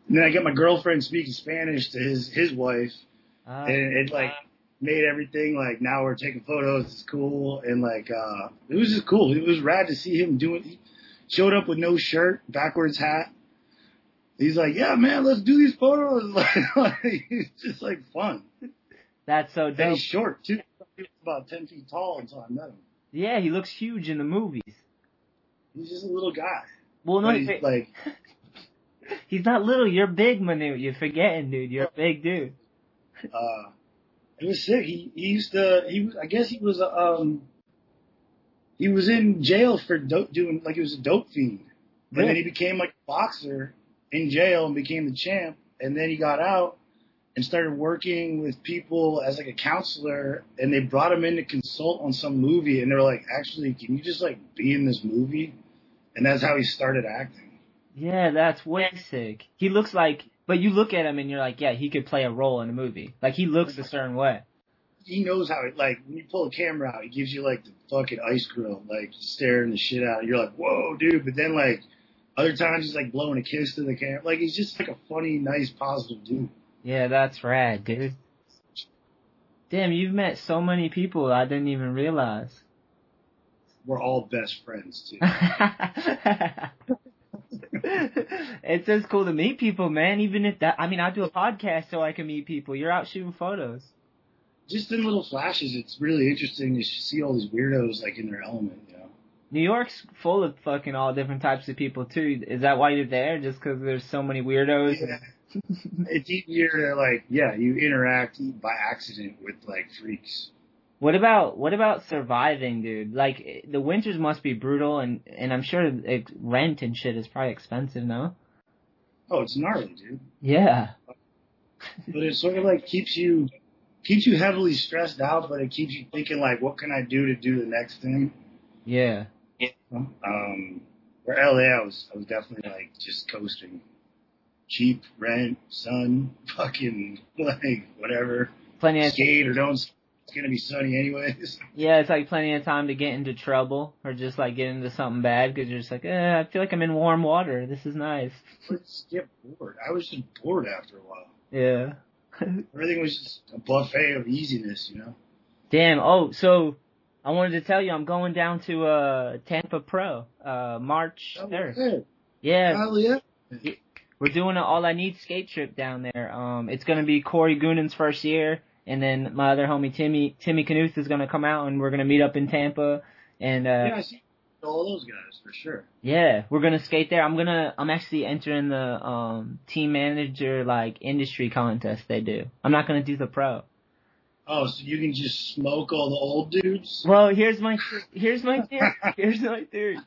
and then I got my girlfriend speaking Spanish to his his wife, Uh, and it like made everything like now we're taking photos. It's cool, and like uh, it was just cool. It was rad to see him doing. He showed up with no shirt, backwards hat. He's like, yeah, man, let's do these photos. [LAUGHS] like, it's just like fun. that's so And dope. he's short too. He was about ten feet tall until I met him. Yeah, he looks huge in the movies. He's just a little guy. Well, no, he's he's, like, [LAUGHS] he's not little. You're big, Manu. You're forgetting, dude. You're a big dude. uh, it was sick. He, he used to, he was, I guess he was, um, he was in jail for dope, doing, like he was a dope fiend. And then he became like a boxer in jail and became the champ. And then he got out and started working with people as like a counselor. And they brought him in to consult on some movie. And they were like, actually, can you just like be in this movie? And that's how he started acting. Yeah, that's way sick. He looks like, but you look at him and you're like, yeah, he could play a role in a movie. Like he looks a certain way. he knows how it like when you pull a camera out, he gives you like the fucking ice grill, like staring the shit out. You're like, whoa, dude. But then like other times he's like blowing a kiss to the camera. Like he's just like a funny, nice, positive dude. Yeah, that's rad, dude. Damn, you've met so many people I didn't even realize. We're all best friends too. [LAUGHS] [LAUGHS] it's just cool to meet people, man. Even if that, I mean, I do a podcast so I can meet people. You're out shooting photos. just in little flashes, it's really interesting to see all these weirdos like in their element. You know, New York's full of fucking all different types of people too. Is that why you're there? Just because there's so many weirdos? Yeah. it's easier to like, yeah, you interact by accident with like freaks. What about what about surviving, dude? Like the winters must be brutal, and and I'm sure like, rent and shit is probably expensive, no? Oh, it's gnarly, dude. Yeah. but it sort of like keeps you keeps you heavily stressed out, but it keeps you thinking like, what can I do to do the next thing? Yeah. Um, where LA, I was I was definitely like just coasting, cheap rent, sun, [LAUGHS] fucking like whatever, Plenty of skate or don't. It's gonna be sunny anyways. [LAUGHS] yeah, it's like plenty of time to get into trouble or just like get into something bad because you're just like, eh, I feel like I'm in warm water. This is nice. [LAUGHS] Let's get bored. I was just bored after a while. Yeah. [LAUGHS] Everything was just a buffet of easiness, you know. Damn. Oh, so I wanted to tell you I'm going down to uh Tampa Pro uh March Oh, 3rd. hey, Yeah. hell yeah. We're doing an all I need skate trip down there. Um, it's gonna be Corey Goonan's first year, and then my other homie Timmy Timmy Knuth is gonna come out, and we're gonna meet up in Tampa. And uh, Yeah, I see all those guys for sure. yeah, we're gonna skate there. I'm gonna I'm actually entering the um team manager like industry contest they do. I'm not gonna do the pro. Oh, so you can just smoke all the old dudes? Well, here's my here's my theory. Here's my theory.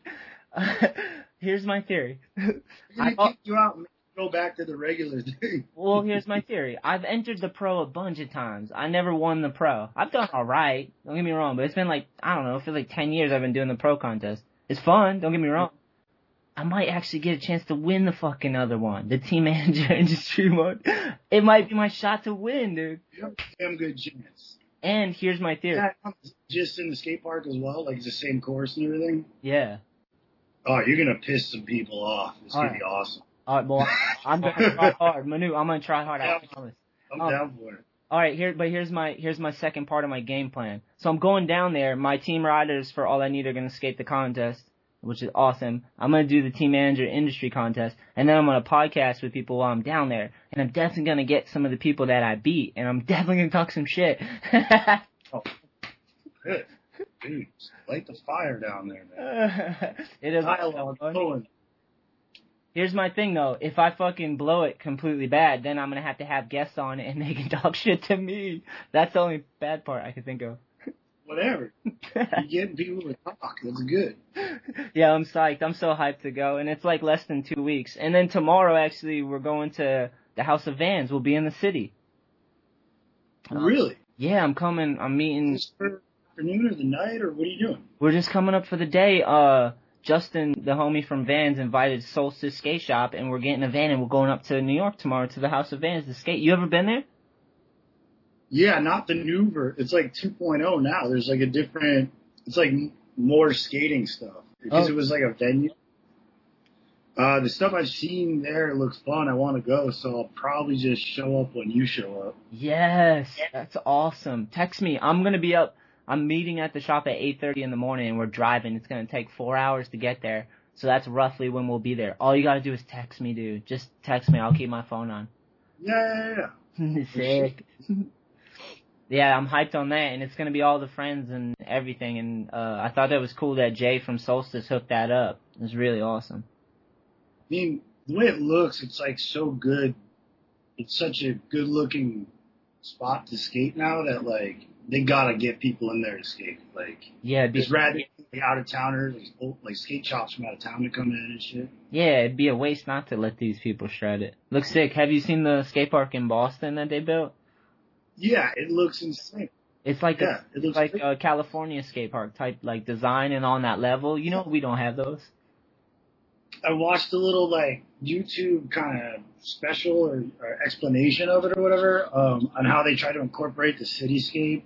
[LAUGHS] here's my theory. [LAUGHS] I- kick you out and go back to the regular thing. [LAUGHS] Well, here's my theory. I've entered the pro a bunch of times. I never won the pro. I've done alright. Don't get me wrong, but it's been like, I don't know, it feels like 10 years I've been doing the pro contest. It's fun, don't get me wrong. I might actually get a chance to win the fucking other one, the team [LAUGHS] manager industry one. It might be my shot to win, dude. You damn good chance. And here's my theory. Yeah, just in the skate park as well, like it's the same course and everything. Yeah. Oh, you're gonna piss some people off. It's gonna Alright. be awesome. Alright, boy. I'm gonna try [LAUGHS] hard. Manu, I'm gonna try hard, I promise. I'm Oh. down for it. All right, here, but here's my here's my second part of my game plan. So I'm going down there. My team riders for all I need are gonna skate the contest, which is awesome. I'm gonna do the team manager industry contest, and then I'm gonna podcast with people while I'm down there. And I'm definitely gonna get some of the people that I beat, and I'm [LAUGHS] definitely gonna talk some shit. oh, Good. Dude, light the fire down there, man. [LAUGHS] it is Dialogue going. Here's my thing though. If I fucking blow it completely bad, then I'm gonna have to have guests on it and they can [LAUGHS] talk shit to me. That's the only bad part I can think of. Whatever. [LAUGHS] You're getting people to talk. That's good. yeah, I'm psyched. I'm so hyped to go, and it's like less than two weeks. And then tomorrow, actually, we're going to the House of Vans. We'll be in the city. Really? Yeah, I'm coming. I'm meeting. Is this for afternoon or the night or what are you doing? We're just coming up for the day. Uh, Justin, the homie from Vans, invited Solstice Skate Shop, and we're getting a van, and we're going up to New York tomorrow to the House of Vans to skate. You ever been there? Yeah, not the new ver. It's like 2.0 now. There's like a different. It's like more skating stuff because Oh. it was like a venue. Uh, the stuff I've seen there looks fun. I want to go, so I'll probably just show up when you show up. Yes, that's awesome. Text me. I'm gonna be up. I'm meeting at the shop at 8:30 in the morning, and we're driving. It's gonna take four hours to get there, so that's roughly when we'll be there. All you gotta do is text me, dude. Just text me. I'll keep my phone on. Yeah, yeah, yeah. [LAUGHS] Sick. [LAUGHS] yeah, I'm hyped on that, and it's gonna be all the friends and everything. And uh I thought that was cool that Jay from Solstice hooked that up. It was really awesome. I mean, the way it looks, it's like so good. It's such a good looking spot to skate now that like they gotta get people in there to skate. Like Yeah, it'd be, rad like, out of towners, like, old- like skate shops from out of town to come in and shit. yeah, it'd be a waste not to let these people shred it. Looks sick. Have you seen the skate park in Boston that they built? Yeah, it looks insane. It's like Yeah, a, it looks like a California skate park type like design and on that level. You know we don't have those. I watched a little like YouTube kind of special or, or explanation of it or whatever um, on how they try to incorporate the cityscape.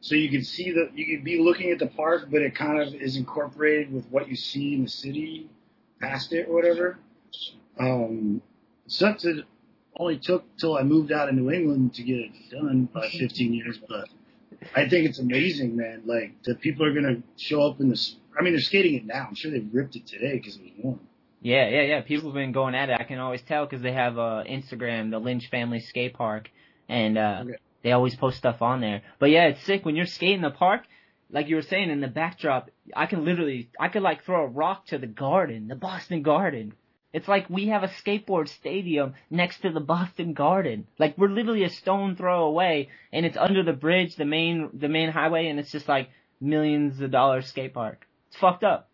So you can see that you could be looking at the park, but it kind of is incorporated with what you see in the city past it or whatever. Um, stuff that only took till I moved out of New England to get it done, about [LAUGHS] 15 years. But I think it's amazing, man. Like the people are gonna show up in the. I mean, they're skating it now. I'm sure they ripped it today because it was warm. Yeah, yeah, yeah. People have been going at it. I can always tell because they have uh, Instagram, the Lynch Family Skate Park, and uh, Okay. they always post stuff on there. But yeah, it's sick when you're skating the park. Like you were saying in the backdrop, I can literally, I could like throw a rock to the garden, the Boston Garden. It's like we have a skateboard stadium next to the Boston Garden. Like we're literally a stone throw away, and it's under the bridge, the main, the main highway, and it's just like millions of dollars skate park. It's fucked up.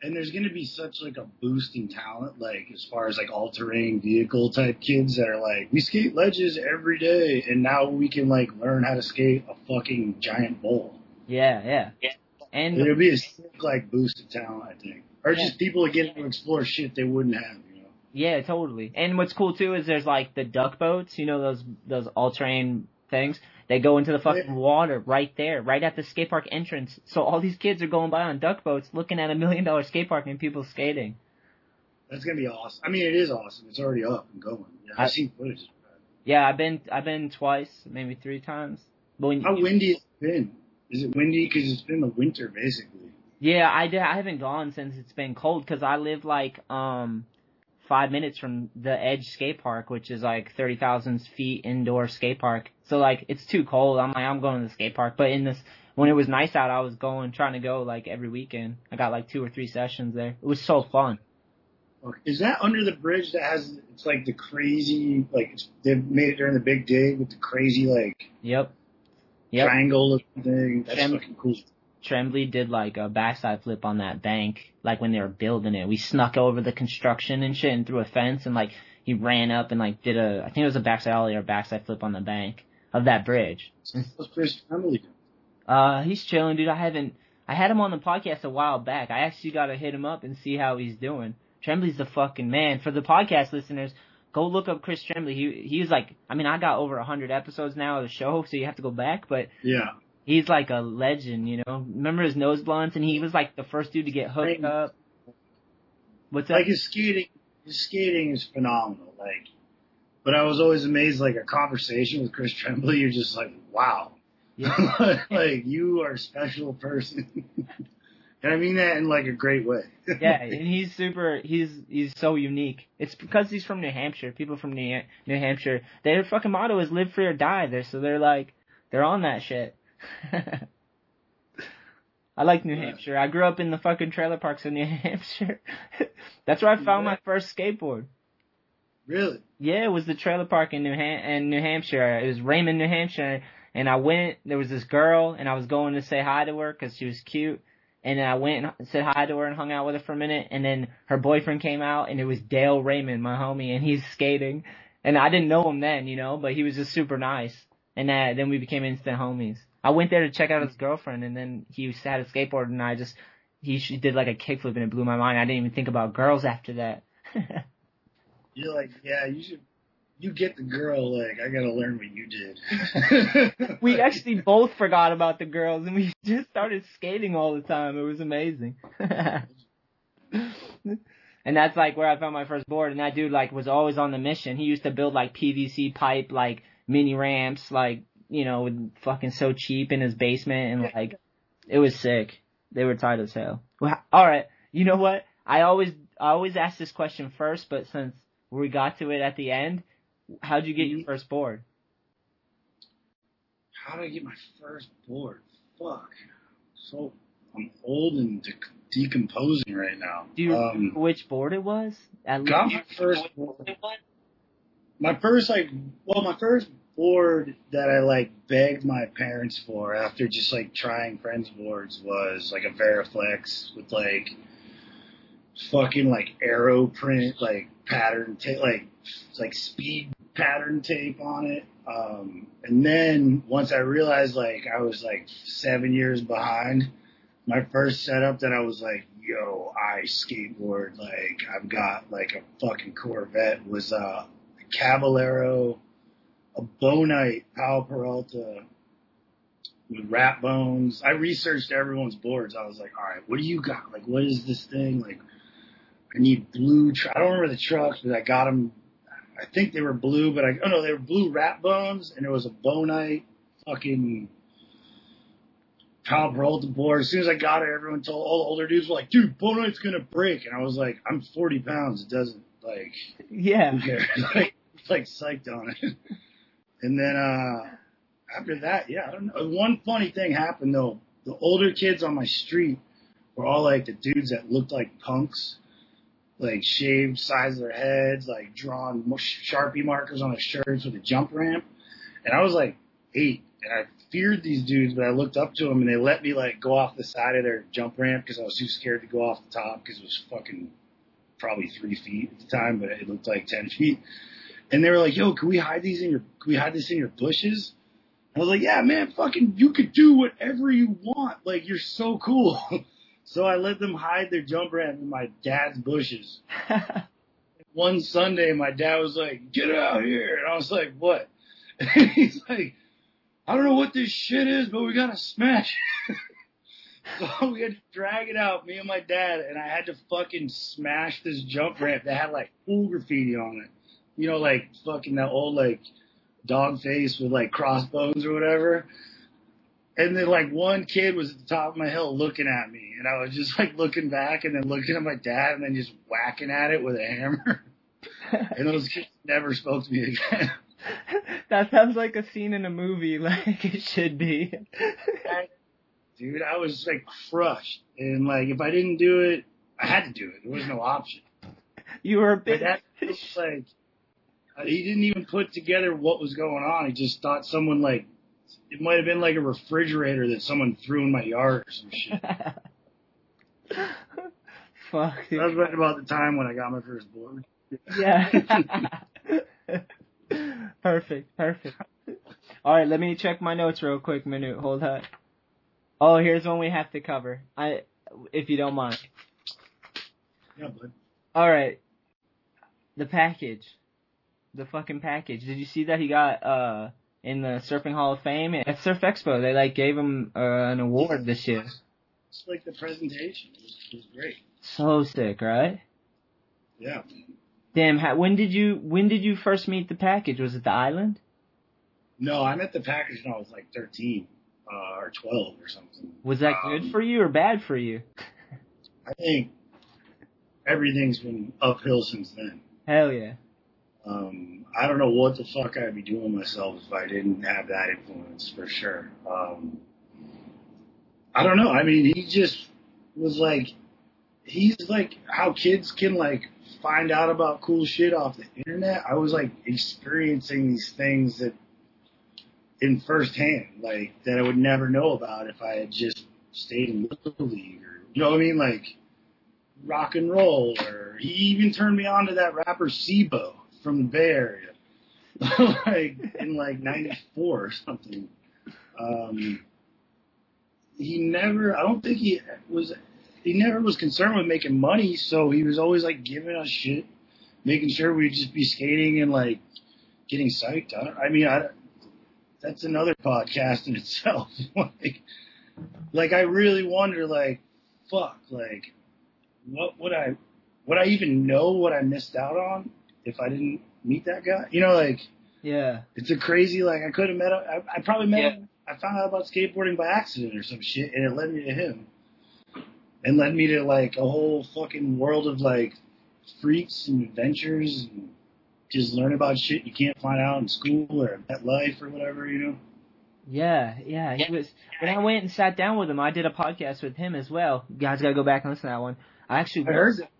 and there's going to be such like a boost in talent, like as far as like all terrain vehicle type kids that are like, we skate ledges every day, and now we can like learn how to skate a fucking giant bowl. Yeah, yeah. And It'll be a sick like boost of talent, I think, or Yeah. just people that get to explore shit they wouldn't have. You know, Yeah, totally. And what's cool too is there's like the duck boats, you know those those all terrain things. They go into the fucking water right there, right at the skate park entrance. So all these kids are going by on duck boats, looking at a million dollar skate park and people skating. that's gonna be awesome. I mean, it is awesome. It's already up and going. Yeah, I- I've seen footage. Yeah, I've been I've been twice, maybe three times. But when How windy has it been? Is it windy? Because it's been the winter basically. Yeah, I did, I haven't gone since it's been cold because I live like um five minutes from the Edge Skate Park, which is like thirty thousand feet indoor skate park. So like it's too cold. I'm like I'm going to the skate park. But in this when it was nice out, I was going trying to go like every weekend. I got like two or three sessions there. It was so fun. Is that under the bridge that has? It's like the crazy like it's, they've made it during the big dig with the crazy like Yep. Yep. triangle looking thing. That's Trem- fucking cool. Tremblay did like a backside flip on that bank, like when they were building it. We snuck over the construction and shit and through a fence and like he ran up and like did a, I think it was a backside ollie or a backside flip on the bank of that bridge. What's Chris Tremblay doing? Uh, he's chilling, dude. I haven't, I had him on the podcast a while back. I actually gotta hit him up and see how he's doing. Tremblay's the fucking man. For the podcast listeners, go look up Chris Tremblay. He, he was like, I mean, I got over a hundred episodes now of the show, so you have to go back, but Yeah. He's like a legend, you know. Remember his nose blunts, and he was like the first dude to get hooked Right. up. What's that? Like his skating, his skating is phenomenal. Like, but I was always amazed. Like a conversation with Chris Tremblay, you're just like, wow, Yeah. [LAUGHS] like you are a special person. [LAUGHS] and I mean that in like a great way. [LAUGHS] yeah, and he's super. He's he's so unique. It's because he's from New Hampshire. People from New New Hampshire, their fucking motto is "live free or die." There, so they're like, they're on that shit. [LAUGHS] I like New Yeah. Hampshire. I grew up in the fucking trailer parks in New [LAUGHS] Hampshire. That's where I found my first skateboard. really? Yeah, it was the trailer park in New Ham- in New Hampshire. It was Raymond, New Hampshire, and I went. There was this girl, and I was going to say hi to her because she was cute. And then I went and said hi to her and hung out with her for a minute. And then her boyfriend came out, and it was Dale Raymond, my homie, and he's skating. And I didn't know him then, you know, but he was just super nice. And uh, then we became instant homies. I went there to check out hmm. his girlfriend, and then he had a skateboard, and I just he she did like a kickflip, and it blew my mind. I didn't even think about girls after that. [LAUGHS] You're like, yeah, you should. you get the girl. Like I gotta learn what you did. [LAUGHS] we [LAUGHS] actually both forgot about the girls and we just started skating all the time. It was amazing. and that's like where I found my first board. And that dude like was always on the mission. He used to build like PVC pipe, like mini ramps, like you know, with fucking so cheap in his basement, and like it was sick. They were tight as hell. Well, all right, you know what? I always I always ask this question first, but since we got to it at the end, how'd you get your first board? How did I get my first board? Fuck. So I'm old and de- decomposing right now. Do you um, remember which board it was? At got least? my first board. My first like well, my first board that I like begged my parents for after just like trying friends boards was like a Veriflex with like fucking like arrow print like pattern tape like like speed pattern tape on it. Um and then once I realized like I was like seven years behind, my first setup that I was like, yo, I skateboard like I've got like a fucking Corvette was a uh Caballero, a Bonite Powell Peralta with rat bones. I researched everyone's boards. I was like, all right, what do you got? Like, what is this thing? Like, I need blue. Tr- I don't remember the trucks, but I got them. I think they were blue, but I oh no, they were blue rat bones, and it was a Bonite fucking Powell Peralta board. As soon as I got it, everyone told all the older dudes were like, dude, Bonite's gonna break, and I was like, I'm 40 pounds. It doesn't like. Yeah. Who cares? [LAUGHS] like, like psyched on it. And then uh after that, yeah, I don't know. One funny thing happened though. The older kids on my street were all like the dudes that looked like punks, like shaved sides of their heads, like drawn sharpie markers on their shirts with a jump ramp. And I was like eight, and I feared these dudes, but I looked up to them, and they let me like go off the side of their jump ramp because I was too scared to go off the top because it was fucking probably three feet at the time, but it looked like ten [LAUGHS] feet. And they were like, "Yo, can we hide these in your? Can we hide this in your bushes?" I was like, "Yeah, man, fucking, you could do whatever you want. Like, you're so cool." [LAUGHS] so I let them hide their jump ramp in my dad's bushes. [LAUGHS] One Sunday, my dad was like, "Get out here," and I was like, "What?" [LAUGHS] And he's like, "I don't know what this shit is, but we gotta smash." So we had to drag it out, me and my dad, and I had to fucking smash this jump ramp that had like cool graffiti on it. You know, like fucking that old like dog face with like crossbones or whatever. And then like one kid was at the top of my hill looking at me, and I was just like looking back and then looking at my dad and then just whacking at it with a hammer. [LAUGHS] and those kids never spoke to me again. [LAUGHS] that sounds like a scene in a movie, [LAUGHS] like it should be. Dude, I was like crushed, and like if I didn't do it, I had to do it. There was no option. You were a bit. was like, Uh, he didn't even put together what was going on. He just thought someone like, it might have been like a refrigerator that someone threw in my yard or some shit. [LAUGHS] Fuck. That was right about the time when I got my first board. Yeah. [LAUGHS] [LAUGHS] perfect, perfect. All right, let me check my notes real quick. Minute, hold on. Oh, here's one we have to cover. I, if you don't mind. Yeah, bud. All right. The package, the fucking package. Did you see that he got uh in the Surfing Hall of Fame at Surf Expo? They like gave him uh, an award this year. It's like the presentation. It was, it was great. So sick, right? Yeah. Damn. How, when did you when did you first meet the package? Was it the island? No, I met the package when I was like 13 uh, or 12 or something. Was that Um, good for you or bad for you? I think everything's been uphill since then. Hell yeah. Um, I don't know what the fuck I'd be doing myself if I didn't have that influence for sure. Um, I don't know. I mean, he just was like, he's like how kids can like find out about cool shit off the internet. I was like experiencing these things that in firsthand, like that I would never know about if I had just stayed in little league or you know what I mean, like rock and roll. Or he even turned me on to that rapper Sibo from the Bay Area, [LAUGHS] like in like '94 or something. Um, he never. I don't think he was. He never was concerned with making money, so he was always like giving us shit, making sure we'd just be skating and like getting psyched. I, I mean, I, that's another podcast in [LAUGHS] itself. like, like I really wonder, like, fuck, like, what would I, would I even know what I missed out on if I didn't meet that guy? You know, like, Yeah. it's a crazy, like, I could have met, I, I probably met Yeah. him. I found out about skateboarding by accident or some shit, and it led me to him, and led me to like a whole fucking world of like freaks and adventures and just learn about shit you can't find out in school or at life or whatever, you know. Yeah, yeah. He was when I went and sat down with him. I did a podcast with him as well. You guys gotta go back and listen to that one. I actually I heard that.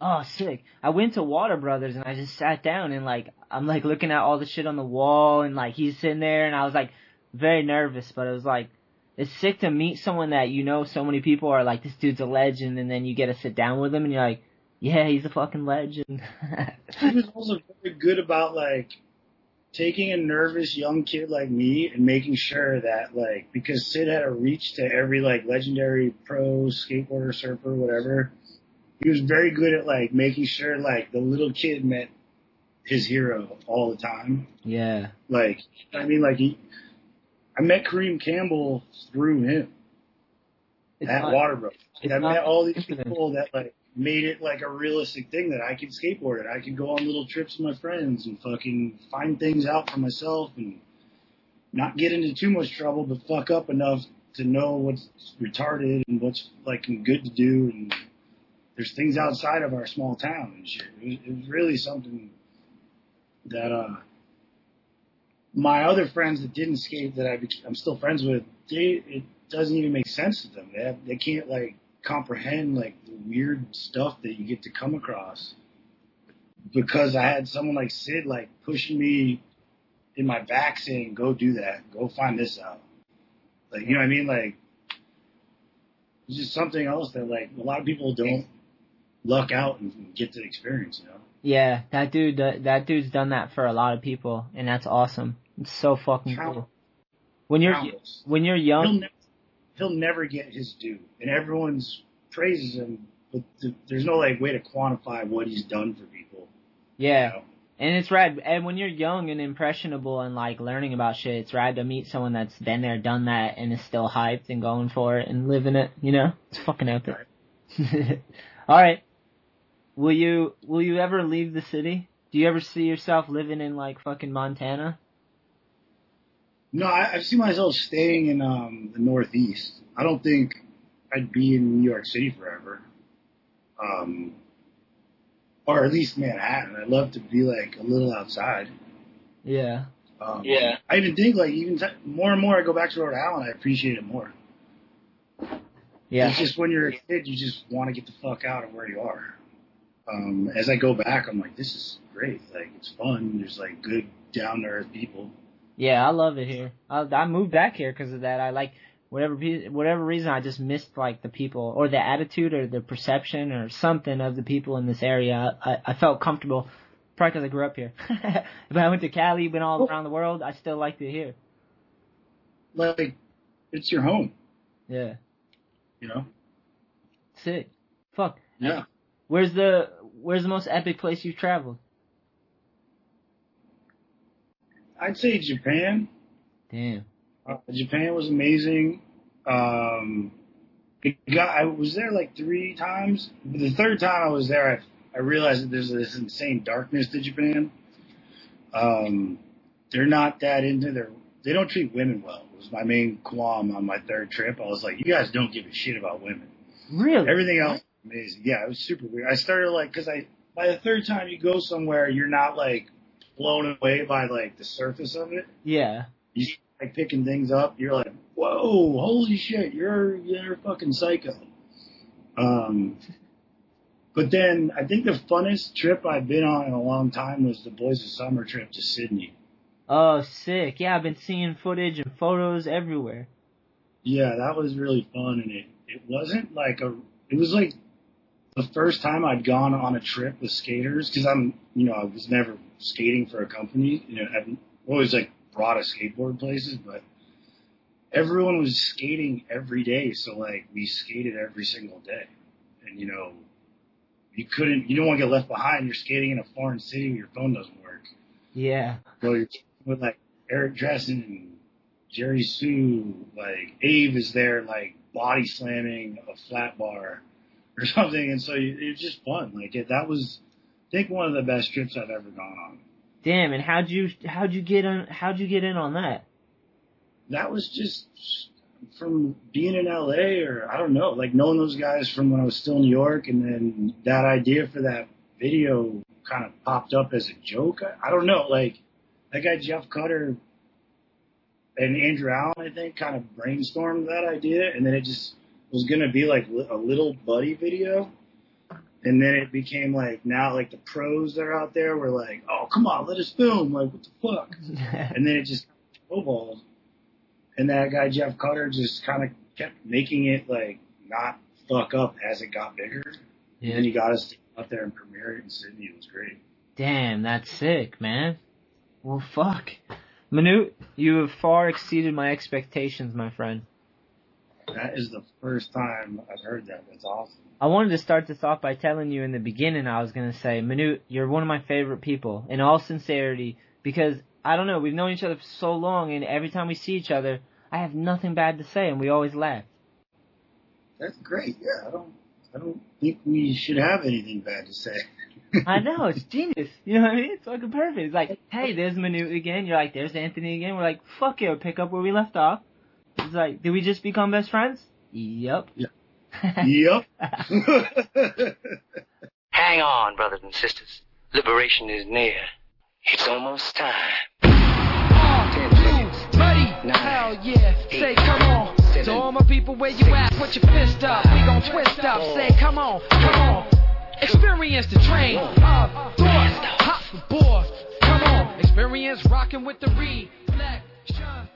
Oh, sick. I went to Water Brothers and I just sat down and like I'm like looking at all the shit on the wall and like he's sitting there and I was like very nervous, but it was like it's sick to meet someone that you know so many people are like this dude's a legend and then you get to sit down with him and you're like, yeah, he's a fucking legend. [LAUGHS] He was also very good about like taking a nervous young kid like me and making sure that like because Sid had a reach to every like legendary pro skateboarder, surfer, whatever. He was very good at like making sure like the little kid met his hero all the time. yeah. Like I mean like he I met Kareem Campbell through him It's at not- Waterbrook. I met all these people that like made it like a realistic thing that I could skateboard it. I could go on little trips with my friends and fucking find things out for myself and not get into too much trouble, but fuck up enough to know what's retarded and what's like good to do. And there's things outside of our small town and shit. It was, it was really something that uh my other friends that didn't skate that I, I'm still friends with, they it doesn't even make sense to them. They have, they can't like comprehend like the weird stuff that you get to come across because I had someone like Sid like pushing me in my back saying, "Go do that. Go find this out." Like you know what I mean? Like it's just something else that like a lot of people don't luck out and get the experience. You know? Yeah, that dude that, that dude's done that for a lot of people and that's awesome. It's so fucking cool. When you're Countless. when you're He'll young, never, he'll never get his due, and everyone's praises him, but th- there's no like way to quantify what he's done for people. yeah. You know? And it's rad. And when you're young and impressionable and like learning about shit, it's rad to meet someone that's been there, done that, and is still hyped and going for it and living it. You know, it's fucking epic. [LAUGHS] All right. Will you will you ever leave the city? Do you ever see yourself living in like fucking Montana? No, I, I see myself staying in um, the Northeast. I don't think I'd be in New York City forever, um, or at least Manhattan. I'd love to be like a little outside. Yeah. Um, Yeah. I even think like even t- more and more I go back to Rhode Island, I appreciate it more. Yeah. It's just when you're a kid, you just want to get the fuck out of where you are. Um, as I go back, I'm like, this is great. Like it's fun. There's like good down to earth people. Yeah, I love it here. I, I moved back here because of that. I like whatever whatever reason I just missed like the people or the attitude or the perception or something of the people in this area. I I felt comfortable, probably because I grew up here. [LAUGHS] if I went to Cali, been all around the world, I still liked it here. Like it's your home, Yeah, you know. sick. Fuck. Yeah. Where's the Where's the most epic place you've traveled? I'd say Japan. Damn. Uh, Japan was amazing. Um, got, I was there like three times. But the third time I was there, I, I realized that there's this insane darkness to Japan. Um, they're not that into their. They don't treat women well. It Was my main qualm on my third trip. I was like, you guys don't give a shit about women. Really? Everything else, amazing. Yeah, it was super weird. I started like because I by the third time you go somewhere, you're not like blown away by like the surface of it Yeah. you start, like picking things up, you're like, whoa, holy shit, you're you're fucking psycho. Um, but then I think the funnest trip I've been on in a long time was the Boys of Summer trip to Sydney. Oh, sick. Yeah, I've been seeing footage and photos everywhere. Yeah, that was really fun, and it it wasn't like a. It was like the first time I'd gone on a trip with skaters because I'm, you know, I was never skating for a company. You know, I've always like brought a skateboard places, but everyone was skating every day, so like we skated every single day, and you know, you couldn't, you don't want to get left behind. You're skating in a foreign city where your phone doesn't work. Yeah. So you're with like Eric Dressen and Jerry Hsu, like Abe is there, like body slamming a flat bar or something, and so you, it's just fun. Like it, that was, I think, one of the best trips I've ever gone on. Damn, and how'd you how'd you get on how'd you get in on that? That was just from being in LA, or I don't know, like knowing those guys from when I was still in New York, and then that idea for that video kind of popped up as a joke. I, I don't know, like that guy Jeff Cutter and Andrew Allen, I think, kind of brainstormed that idea, and then it just was gonna be like a little buddy video. And then it became like now like the pros that are out there were like, oh come on, let us film. Like what the fuck? [LAUGHS] and then it just snowballed. And that guy Jeff Cutter just kind of kept making it like not fuck up as it got bigger. Yeah. And then he got us out there and premiere it in Sydney. It was great. Damn, that's sick, man. Well, fuck. Manute, you have far exceeded my expectations, my friend. That is the first time I've heard that. That's awesome. I wanted to start this off by telling you in the beginning I was going to say, Manute, you're one of my favorite people, in all sincerity, because, I don't know, we've known each other for so long, and every time we see each other, I have nothing bad to say, and we always laugh. That's great. Yeah, I don't, I don't think we should have anything bad to say. [LAUGHS] I know, it's genius. You know what I mean? It's fucking perfect. It's like, hey, there's Manute again. You're like, there's Anthony again. We're like, fuck yeah, pick up where we left off. It's like, did we just become best friends? Yep. Yep. yep. Hang on, brothers and sisters. Liberation is near. It's almost time. Ready? Hell yeah. Say, come on. To all my people, where you at? Put your fist up. We gon' twist up. Say, come on, come on. Experience the train of thought. Hop aboard. Come on. Experience rocking with the reflection.